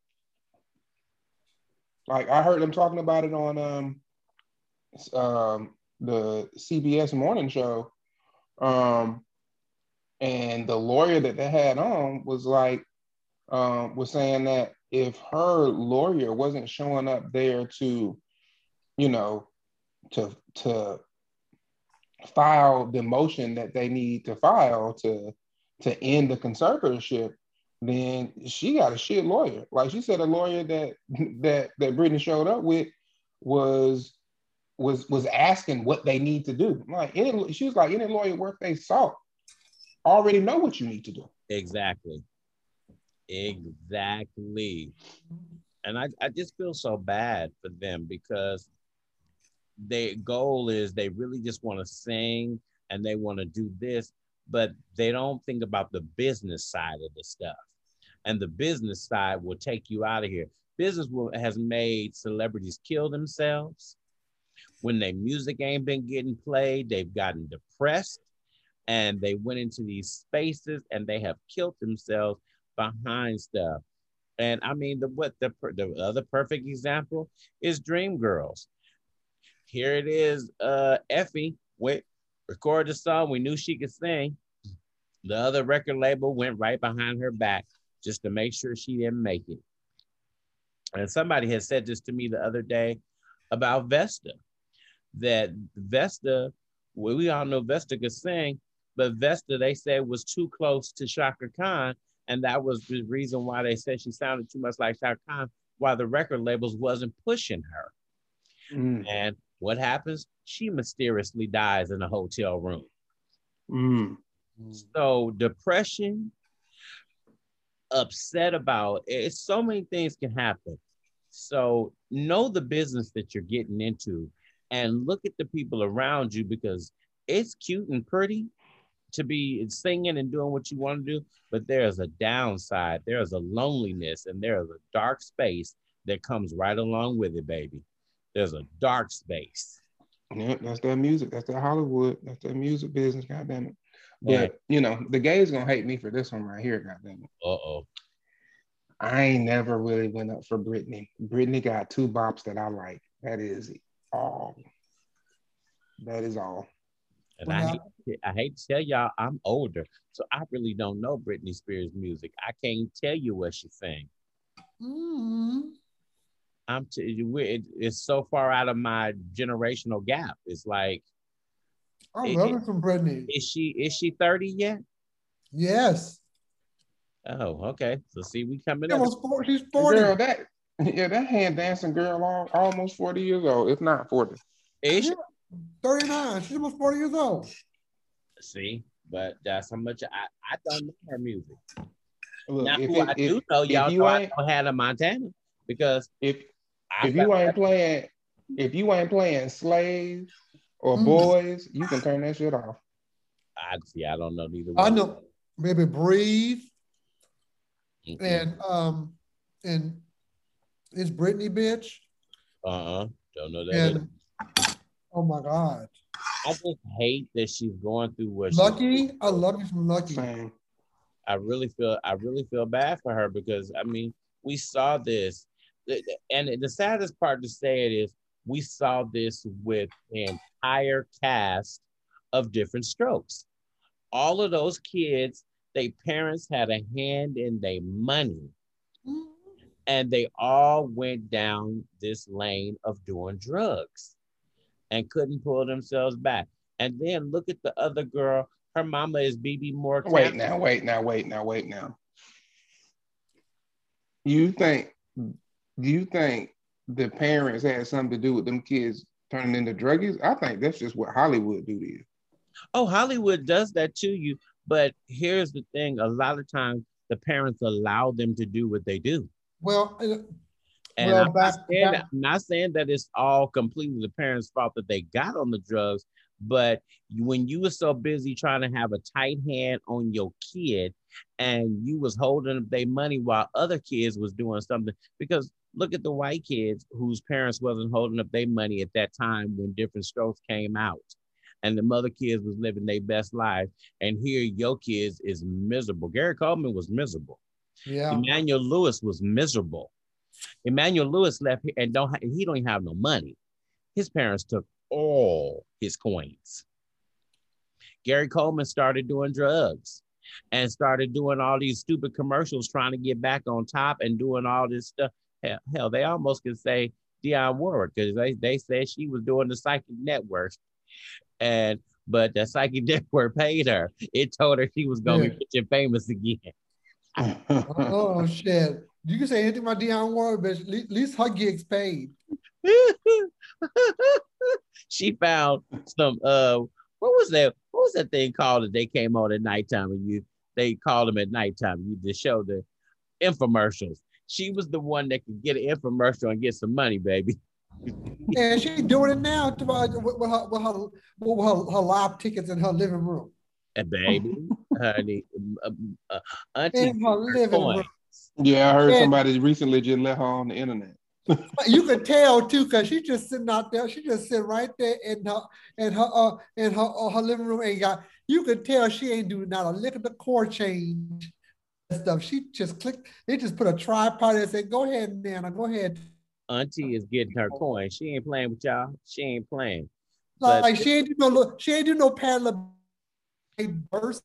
Like I heard them talking about it on um um the CBS morning show. Um and the lawyer that they had on was like um, was saying that if her lawyer wasn't showing up there to you know to to file the motion that they need to file to to end the conservatorship then she got a shit lawyer. Like she said a lawyer that that that Britney showed up with was was was asking what they need to do. Like any she was like any lawyer worth they salt already know what you need to do. Exactly. Exactly. And I, I just feel so bad for them because their goal is they really just want to sing and they want to do this, but they don't think about the business side of the stuff. And the business side will take you out of here. Business will, has made celebrities kill themselves. When their music ain't been getting played, they've gotten depressed and they went into these spaces and they have killed themselves behind stuff. And I mean, the what the the other perfect example is Dreamgirls. Here it is, uh, Effie went recorded a song. We knew she could sing. The other record label went right behind her back just to make sure she didn't make it. And somebody had said this to me the other day about Vesta, that Vesta, we all know Vesta could sing, but Vesta, they said, was too close to Chaka Khan. And that was the reason why they said she sounded too much like Chaka Khan, why the record labels wasn't pushing her. Mm. And what happens? She mysteriously dies in a hotel room. Mm. So depression, upset about it, so many things can happen. So know the business that you're getting into and look at the people around you because it's cute and pretty, to be singing and doing what you want to do, but there's a downside. There's a loneliness and there's a dark space that comes right along with it, baby. There's a dark space. Yeah, that's that music. That's that Hollywood. That's that music business. God damn it. But yeah. you know, the gays gonna hate me for this one right here. God damn it. Uh oh. I ain't never really went up for Britney. Britney got two bops that I like. That is all. That is all. And I hate, I hate to tell y'all, I'm older, so I really don't know Britney Spears music. I can't tell you what she sing. Mm. I'm t- it, it's so far out of my generational gap. It's like I love it from Britney. Is she is she 30 yet? Yes. Oh, okay. So see, we coming up. she's 40. Girl, that yeah, that hand dancing girl all, almost 40 years old, if not 40. Is she? 39. She's almost 40 years old. See, but that's how much I, I don't know her music. Look, now, who it, I if, do know, y'all you know I know Hannah Montana because if if you ain't playing if you ain't playing slaves or mm. boys, you can turn that shit off. I see. I don't know neither. I know. Maybe breathe. Mm-hmm. And um and is Britney bitch? Uh uh-uh. uh. Don't know that. And, oh my god. I just hate that she's going through what. Lucky, I love you from Lucky. Same. I really feel I really feel bad for her because I mean we saw this, and the saddest part to say it is we saw this with an entire cast of Diff'rent Strokes. All of those kids, their parents had a hand in their money. Mm-hmm. And they all went down this lane of doing drugs and couldn't pull themselves back. And then look at the other girl. Her mama is Bebe Moore. Wait now, wait now, wait now, wait now. You think you think the parents had something to do with them kids turning into druggies? I think that's just what Hollywood do to you. Oh, Hollywood does that to you. But here's the thing: a lot of times the parents allow them to do what they do. Well, and well, I'm, not saying that, I'm not saying that it's all completely the parents' fault that they got on the drugs, but when you were so busy trying to have a tight hand on your kid and you was holding up their money while other kids was doing something, because look at the white kids whose parents wasn't holding up their money at that time when Diff'rent Strokes came out. And the mother kids was living their best life and here your kids is miserable. Gary coleman was miserable. Yeah. Emmanuel lewis was miserable emmanuel lewis left here and don't ha- he don't have no money his parents took all his coins gary coleman started doing drugs and started doing all these stupid commercials trying to get back on top and doing all this stuff Hell, hell they almost could say Dionne Warwick because they, they said she was doing the psychic network. And but the psychic network paid her. It told her she was gonna yeah. be rich and famous again. oh shit. You can say anything about Dionne Warwick, but at least her gig's paid. she found some uh what was that what was that thing called that they came on at nighttime and you they called them at nighttime you just showed the infomercials she was the one that could get an infomercial and get some money, baby. and she doing it now to, uh, with, with, her, with, her, with her, her live tickets in her living room. And baby, honey, uh, uh, auntie, in her living room. Yeah, I heard and, somebody recently just let her on the internet. you could tell too, cause she just sitting out there. She just sitting right there in her in her uh, in her uh, her living room. And got you could tell she ain't doing not a lick of the core change stuff. She just clicked. They just put a tripod and said, "Go ahead, Nana. Go ahead." Auntie is getting her coin. She ain't playing with y'all. She ain't playing. Like, but, she ain't do no. She ain't do no parallel burst.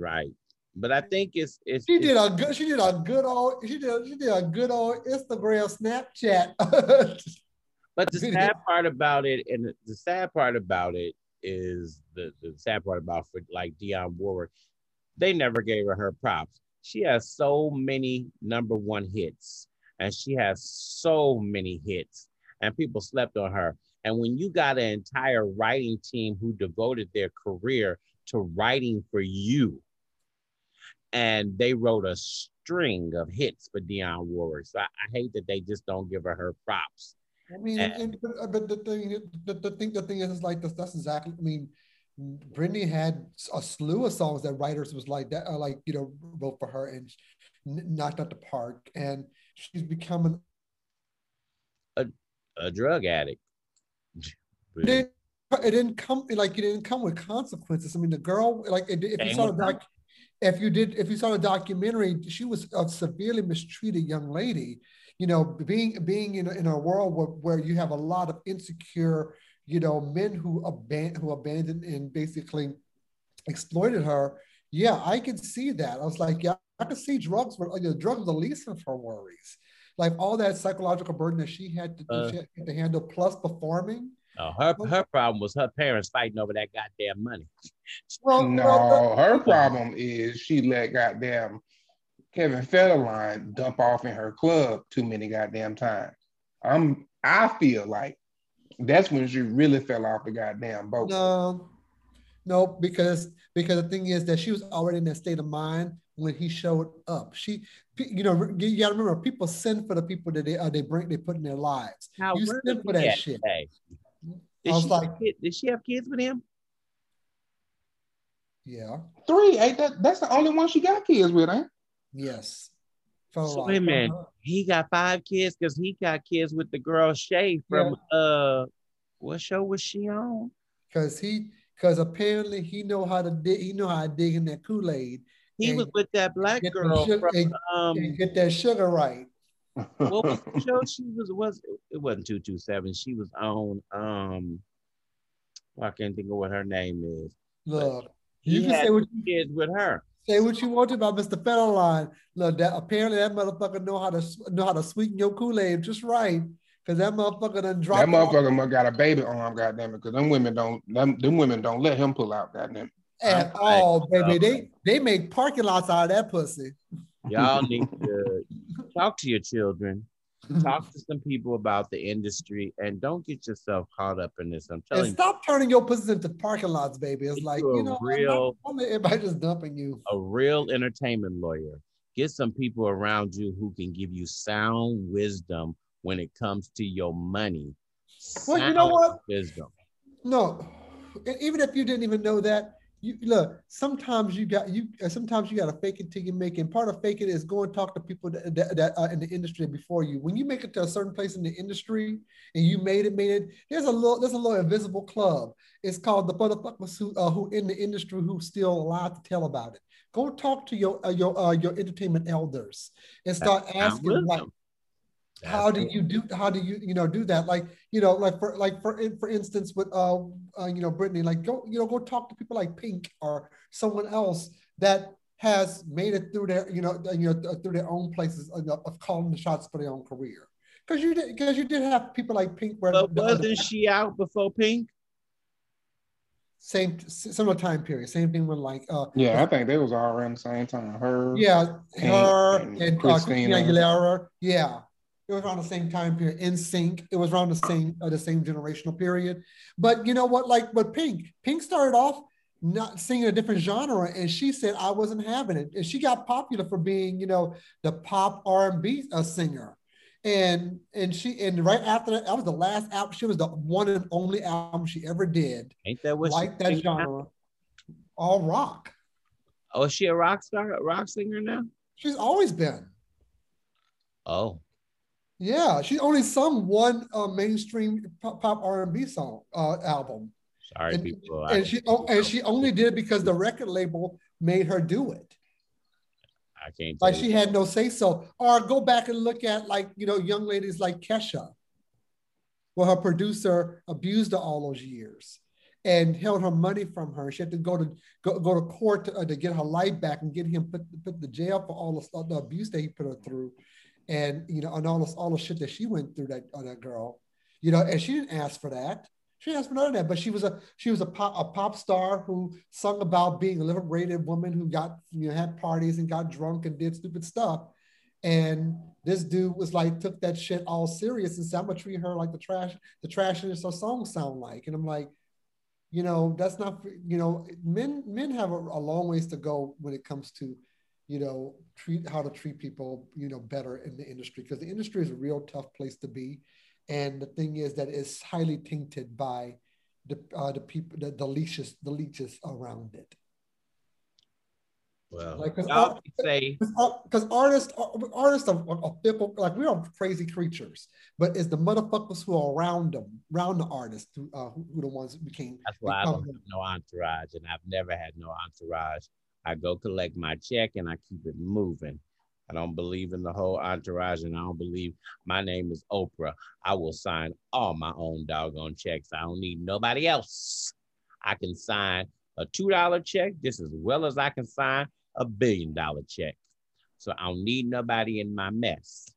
Right. But I think it's it's. She it's, did a good. She did a good old. She did. She did a good old Instagram, Snapchat. but the sad part about it, and the sad part about it is the the sad part about for like Dionne Warwick, they never gave her her props she has so many number one hits and she has so many hits and people slept on her. And when you got an entire writing team who devoted their career to writing for you, and they wrote a string of hits for Dionne Warwick. So I, I hate that they just don't give her her props. I mean, and, and, but the thing, the, the thing, the thing is, like this. That's exactly. I mean, Britney had a slew of songs that writers was like that, uh, like you know, wrote for her and knocked out the park, and she's becoming a, a drug addict. It didn't, it didn't come like it didn't come with consequences. I mean, the girl, like if you saw the doc, if you did, if you saw the documentary, she was a severely mistreated young lady. You know, being being in a, in a world where, where you have a lot of insecure you know, men who abandon who abandoned and basically exploited her. Yeah, I could see that. I was like, yeah, I could see drugs were you know, drugs were the least of her worries. Like all that psychological burden that she had to, uh, she had to handle, plus performing. Oh, her her problem was her parents fighting over that goddamn money. Well, no, her problem is she let goddamn Kevin Federline dump off in her club too many goddamn times. I'm I feel like that's when she really fell off the goddamn boat. No, no, because because the thing is that she was already in that state of mind when he showed up. She, you know, you got to remember, people send for the people that they uh, they bring they put in their lives. How you send for that shit. Hey. Did I was like, did she have kids with him? Yeah, three. Ain't that? That's the only one she got kids with, ain't? Yes. So wait a minute. He got five kids because he got kids with the girl Shay from yeah. uh what show was she on? Because he because apparently he know how to dig he know how to dig in that Kool-Aid. He was with that black girl sugar, from, and, um, and get that sugar right. what was the show she was was it wasn't 227. She was on um I can't think of what her name is. Look, you can say what you kids with her. Say what you want about Mr. Federline. Look, that apparently that motherfucker know how to know how to sweeten your Kool-Aid just right. Cause that motherfucker done dropped. That motherfucker off. got a baby arm, goddamn it. Cause them women don't them, them women don't let him pull out, goddamn. At all, baby. They they make parking lots out of that pussy. Y'all need to talk to your children Mm-hmm. talk to some people about the industry and don't get yourself caught up in this. I'm telling and stop you. turning your pussies into parking lots, baby. It's like, you know, real, I'm not, everybody just dumping you. A real entertainment lawyer. Get some people around you who can give you sound wisdom when it comes to your money. Well, you know what? Wisdom. No, even if you didn't even know that, you look sometimes you got you uh, sometimes you got to fake it till you make it. And part of faking is go and talk to people that, that, that are in the industry before you. When you make it to a certain place in the industry and you made it made it there's a little there's a little invisible club. It's called the motherfuckers who uh, who in the industry who still allowed to tell about it. Go talk to your uh, your uh, your entertainment elders and start asking like how do you do how do you you know do that? Like you know like for like for for instance with uh, uh you know Britney like go you know go talk to people like Pink or someone else that has made it through their you know you know through their own places of calling the shots for their own career. Because you did because you did have people like Pink where but wasn't she out before Pink? Same similar time period same thing with like uh yeah I think they was all around the same time. Her yeah her and, and Christina uh, Aguilera yeah it was around the same time period. NSYNC. It was around the same uh, the same generational period. But you know what? Like, but Pink, Pink started off not singing a different genre, and she said I wasn't having it, and she got popular for being, you know, the pop R and B uh, singer. And and she and right after that, that was the last album. She was the one and only album she ever did. Ain't that what like that genre? Now? All rock. Oh, is she a rock star, a rock singer now? She's always been. Oh. Yeah, she only sung one uh, mainstream pop, pop R&B song uh, album. Sorry, and, people. And she and she only did it because the record label made her do it. I can't. Like she had no say so. Or go back and look at like you know young ladies like Kesha, where her producer abused her all those years and held her money from her. She had to go to go, go to court to, uh, to get her life back and get him put put the jail for all the, the abuse that he put her through and you know, and all this all the shit that she went through that on that girl, you know, and she didn't ask for that. She didn't ask for none of that, but she was a she was a pop a pop star who sung about being a liberated woman who got you know had parties and got drunk and did stupid stuff. And this dude was like took that shit all serious and said, "I'm gonna treat her like the trash, the trashiness her songs sound like." And I'm like, you know, that's not you know, men men have a, a long ways to go when it comes to you know, treat how to treat people, you know, better in the industry because the industry is a real tough place to be. And the thing is that it's highly tainted by the uh, the people, the, the leeches, the leeches around it. Well, like, cause art, say because artists, artists are, are, fickle. Like we are crazy creatures, but it's the motherfuckers who are around them, around the artists, who, uh, who, who the ones who became. That's why I don't have no entourage, and I've never had no entourage. I go collect my check and I keep it moving. I don't believe in the whole entourage, and I don't believe my name is Oprah. I will sign all my own doggone checks. I don't need nobody else. I can sign a $2 check just as well as I can sign a billion dollar check. So I don't need nobody in my mess.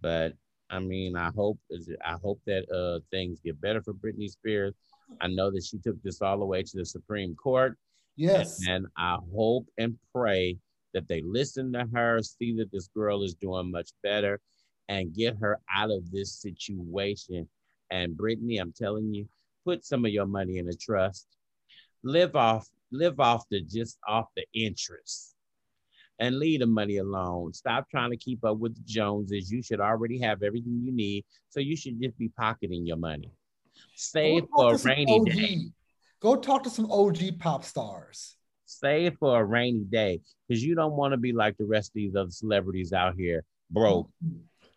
But I mean, I hope I hope that uh, things get better for Britney Spears. I know that she took this all the way to the Supreme Court. Yes. And, and I hope and pray that they listen to her, see that this girl is doing much better, and get her out of this situation. And Britney, I'm telling you, put some of your money in a trust. Live off, live off the just off the interest. And leave the money alone. Stop trying to keep up with the Joneses. You should already have everything you need. So you should just be pocketing your money. Save for a rainy day. Go talk to some OG pop stars. Save for a rainy day because you don't want to be like the rest of these other celebrities out here broke.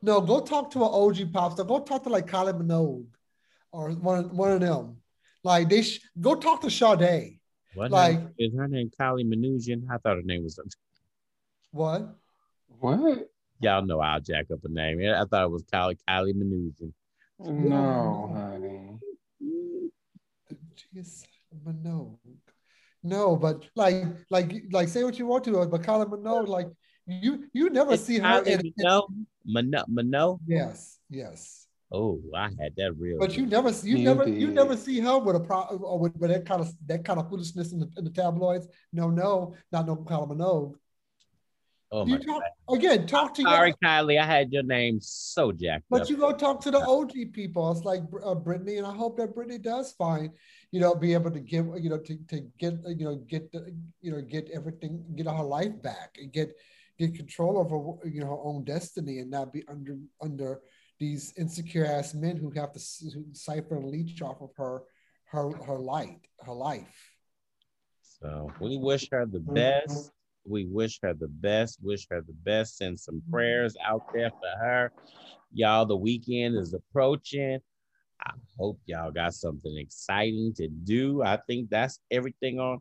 No, go talk to an OG pop star. Go talk to like Kylie Minogue or one, one of them. Like they sh- go talk to Sade. What Like- name- is her name Kylie Minogue? I thought her name was What? What? y'all know I'll jack up a name. I thought it was Kylie Kylie Minogue. No, honey. Jeez, Minogue. No, but like, like, like, say what you want to, but Kylie Minogue, like, you, you never It's see her. Kylie In, Minogue. Mino- Minogue. yes, yes. Oh, I had that real. But you never, you You never, you never see her with a pro or with, with that kind of that kind of foolishness in the, in the tabloids. No, no, not no Kylie Minogue. oh my You talk again. Talk to Sorry, your, Kylie. I had your name so jacked but up. you go talk to the OG people. It's like uh, Britney, and I hope that Britney does find, you know, be able to give, you know, to, to get, you know, get, the, you know, get everything, get her life back, and get get control over, you know, her own destiny, and not be under under these insecure ass men who have to who siphon and leech off of her her her light, her life. So we wish her the mm-hmm. best. We wish her the best. Wish her the best. Send some prayers out there for her. Y'all, the weekend is approaching. I hope y'all got something exciting to do. I think that's everything on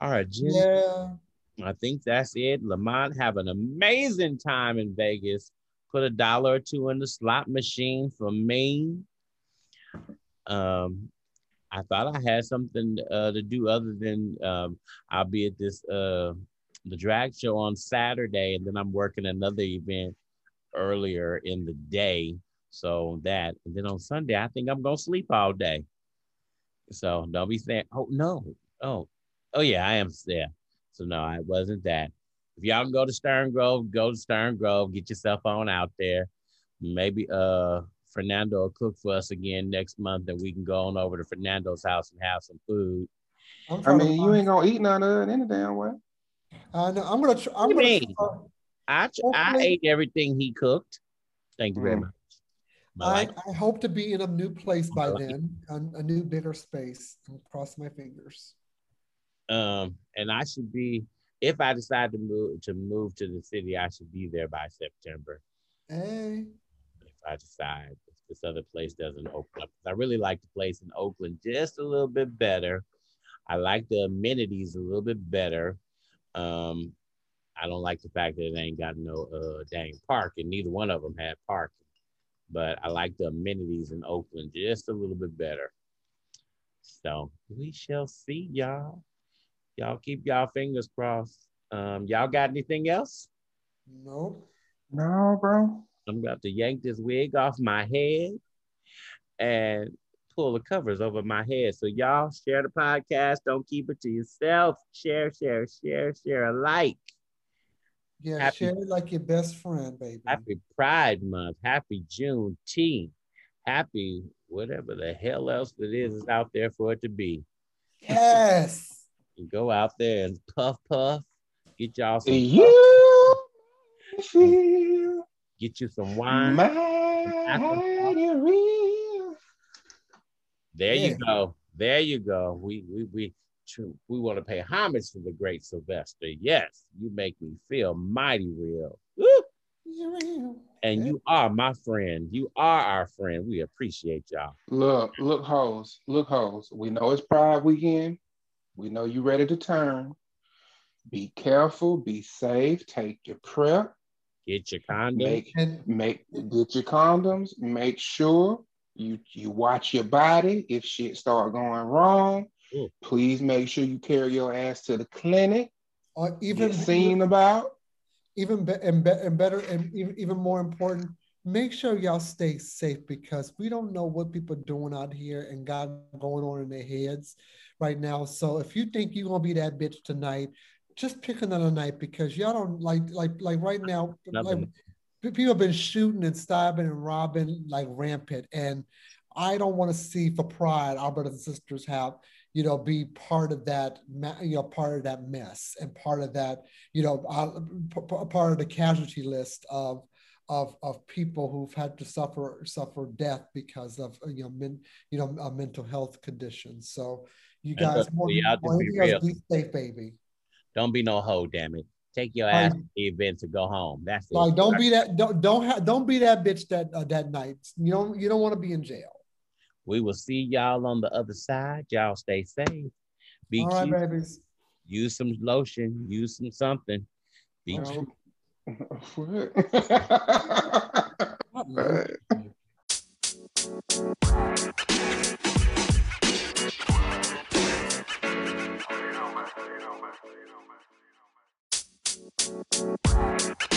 our agenda. Yeah. I think that's it. Lamont, have an amazing time in Vegas. Put a dollar or two in the slot machine for me. Um, I thought I had something uh, to do other than um, I'll be at this uh, the drag show on Saturday, and then I'm working another event earlier in the day. So that, and then on Sunday, I think I'm gonna sleep all day. So don't be saying, "Oh no, oh, oh yeah, I am there." So no, I wasn't that. If y'all can go to Stern Grove, go to Stern Grove, get yourself on out there. Maybe uh Fernando will cook for us again next month, and we can go on over to Fernando's house and have some food. I'm I trying to mean, you ain't gonna eat none of it any damn way. I know. I'm gonna. Try, I'm What gonna. mean? try- I I ate everything he cooked. Thank you very Mm. much. I I, like I hope to be in a new place by like- then, a, a new bigger space. Cross my fingers. um, and I should be if I decide to move to move to the city, I should be there by September. Hey, if I decide if this other place doesn't open up. I really like the place in Oakland just a little bit better. I like the amenities a little bit better. Um, I don't like the fact that it ain't got no uh dang park, and neither one of them had parking. But I like the amenities in Oakland just a little bit better. So we shall see, y'all. Y'all keep y'all fingers crossed. Um, y'all got anything else? No. No, bro. I'm about to yank this wig off my head and pull the covers over my head. So y'all share the podcast. Don't keep it to yourself. Share, share, share, share alike. Yeah, Happy- share it like your best friend, baby. Happy Pride Month. Happy Juneteenth. Happy whatever the hell else it is is out there for it to be. Yes. You go out there and puff puff. Get y'all some You feel get you some wine. mighty. There Yeah. you go. There you go. We we we true. We want to pay homage to the great Sylvester. Yes, you make me feel mighty real. Woo! And you are my friend. You are our friend. We appreciate y'all. Look, look, hoes, look, hoes. We know it's Pride weekend. We know you ready to turn. Be careful, be safe, take your PrEP, Get your condom. make make get your condoms, make sure you you watch your body. If shit start going wrong, Mm. please make sure you carry your ass to the clinic, or even get seen about. even be, and, be, and better and even, even more important make sure y'all stay safe because we don't know what people are doing out here and got going on in their heads right now so if you think you're gonna be that bitch tonight just pick another night because y'all don't like like like right now like Nothing. pe- people have been shooting and stabbing and robbing like rampant and i don't want to see for pride our brothers and sisters have you know be part of that you know part of that mess and part of that you know uh, part of the casualty list of of of people who've had to suffer suffer death because of uh, you know men, you know uh, mental health conditions so you guys more, we have be anything else, real. be safe baby Don't be no hoe, damn it. Take your ass to the event to go home. That's it. like don't be that don't don't ha- don't be that bitch that uh, that night you don't you don't want to be in jail We will see y'all on the other side. Y'all stay safe. Be all right cute. babies Use some lotion. Use some something. Be cute.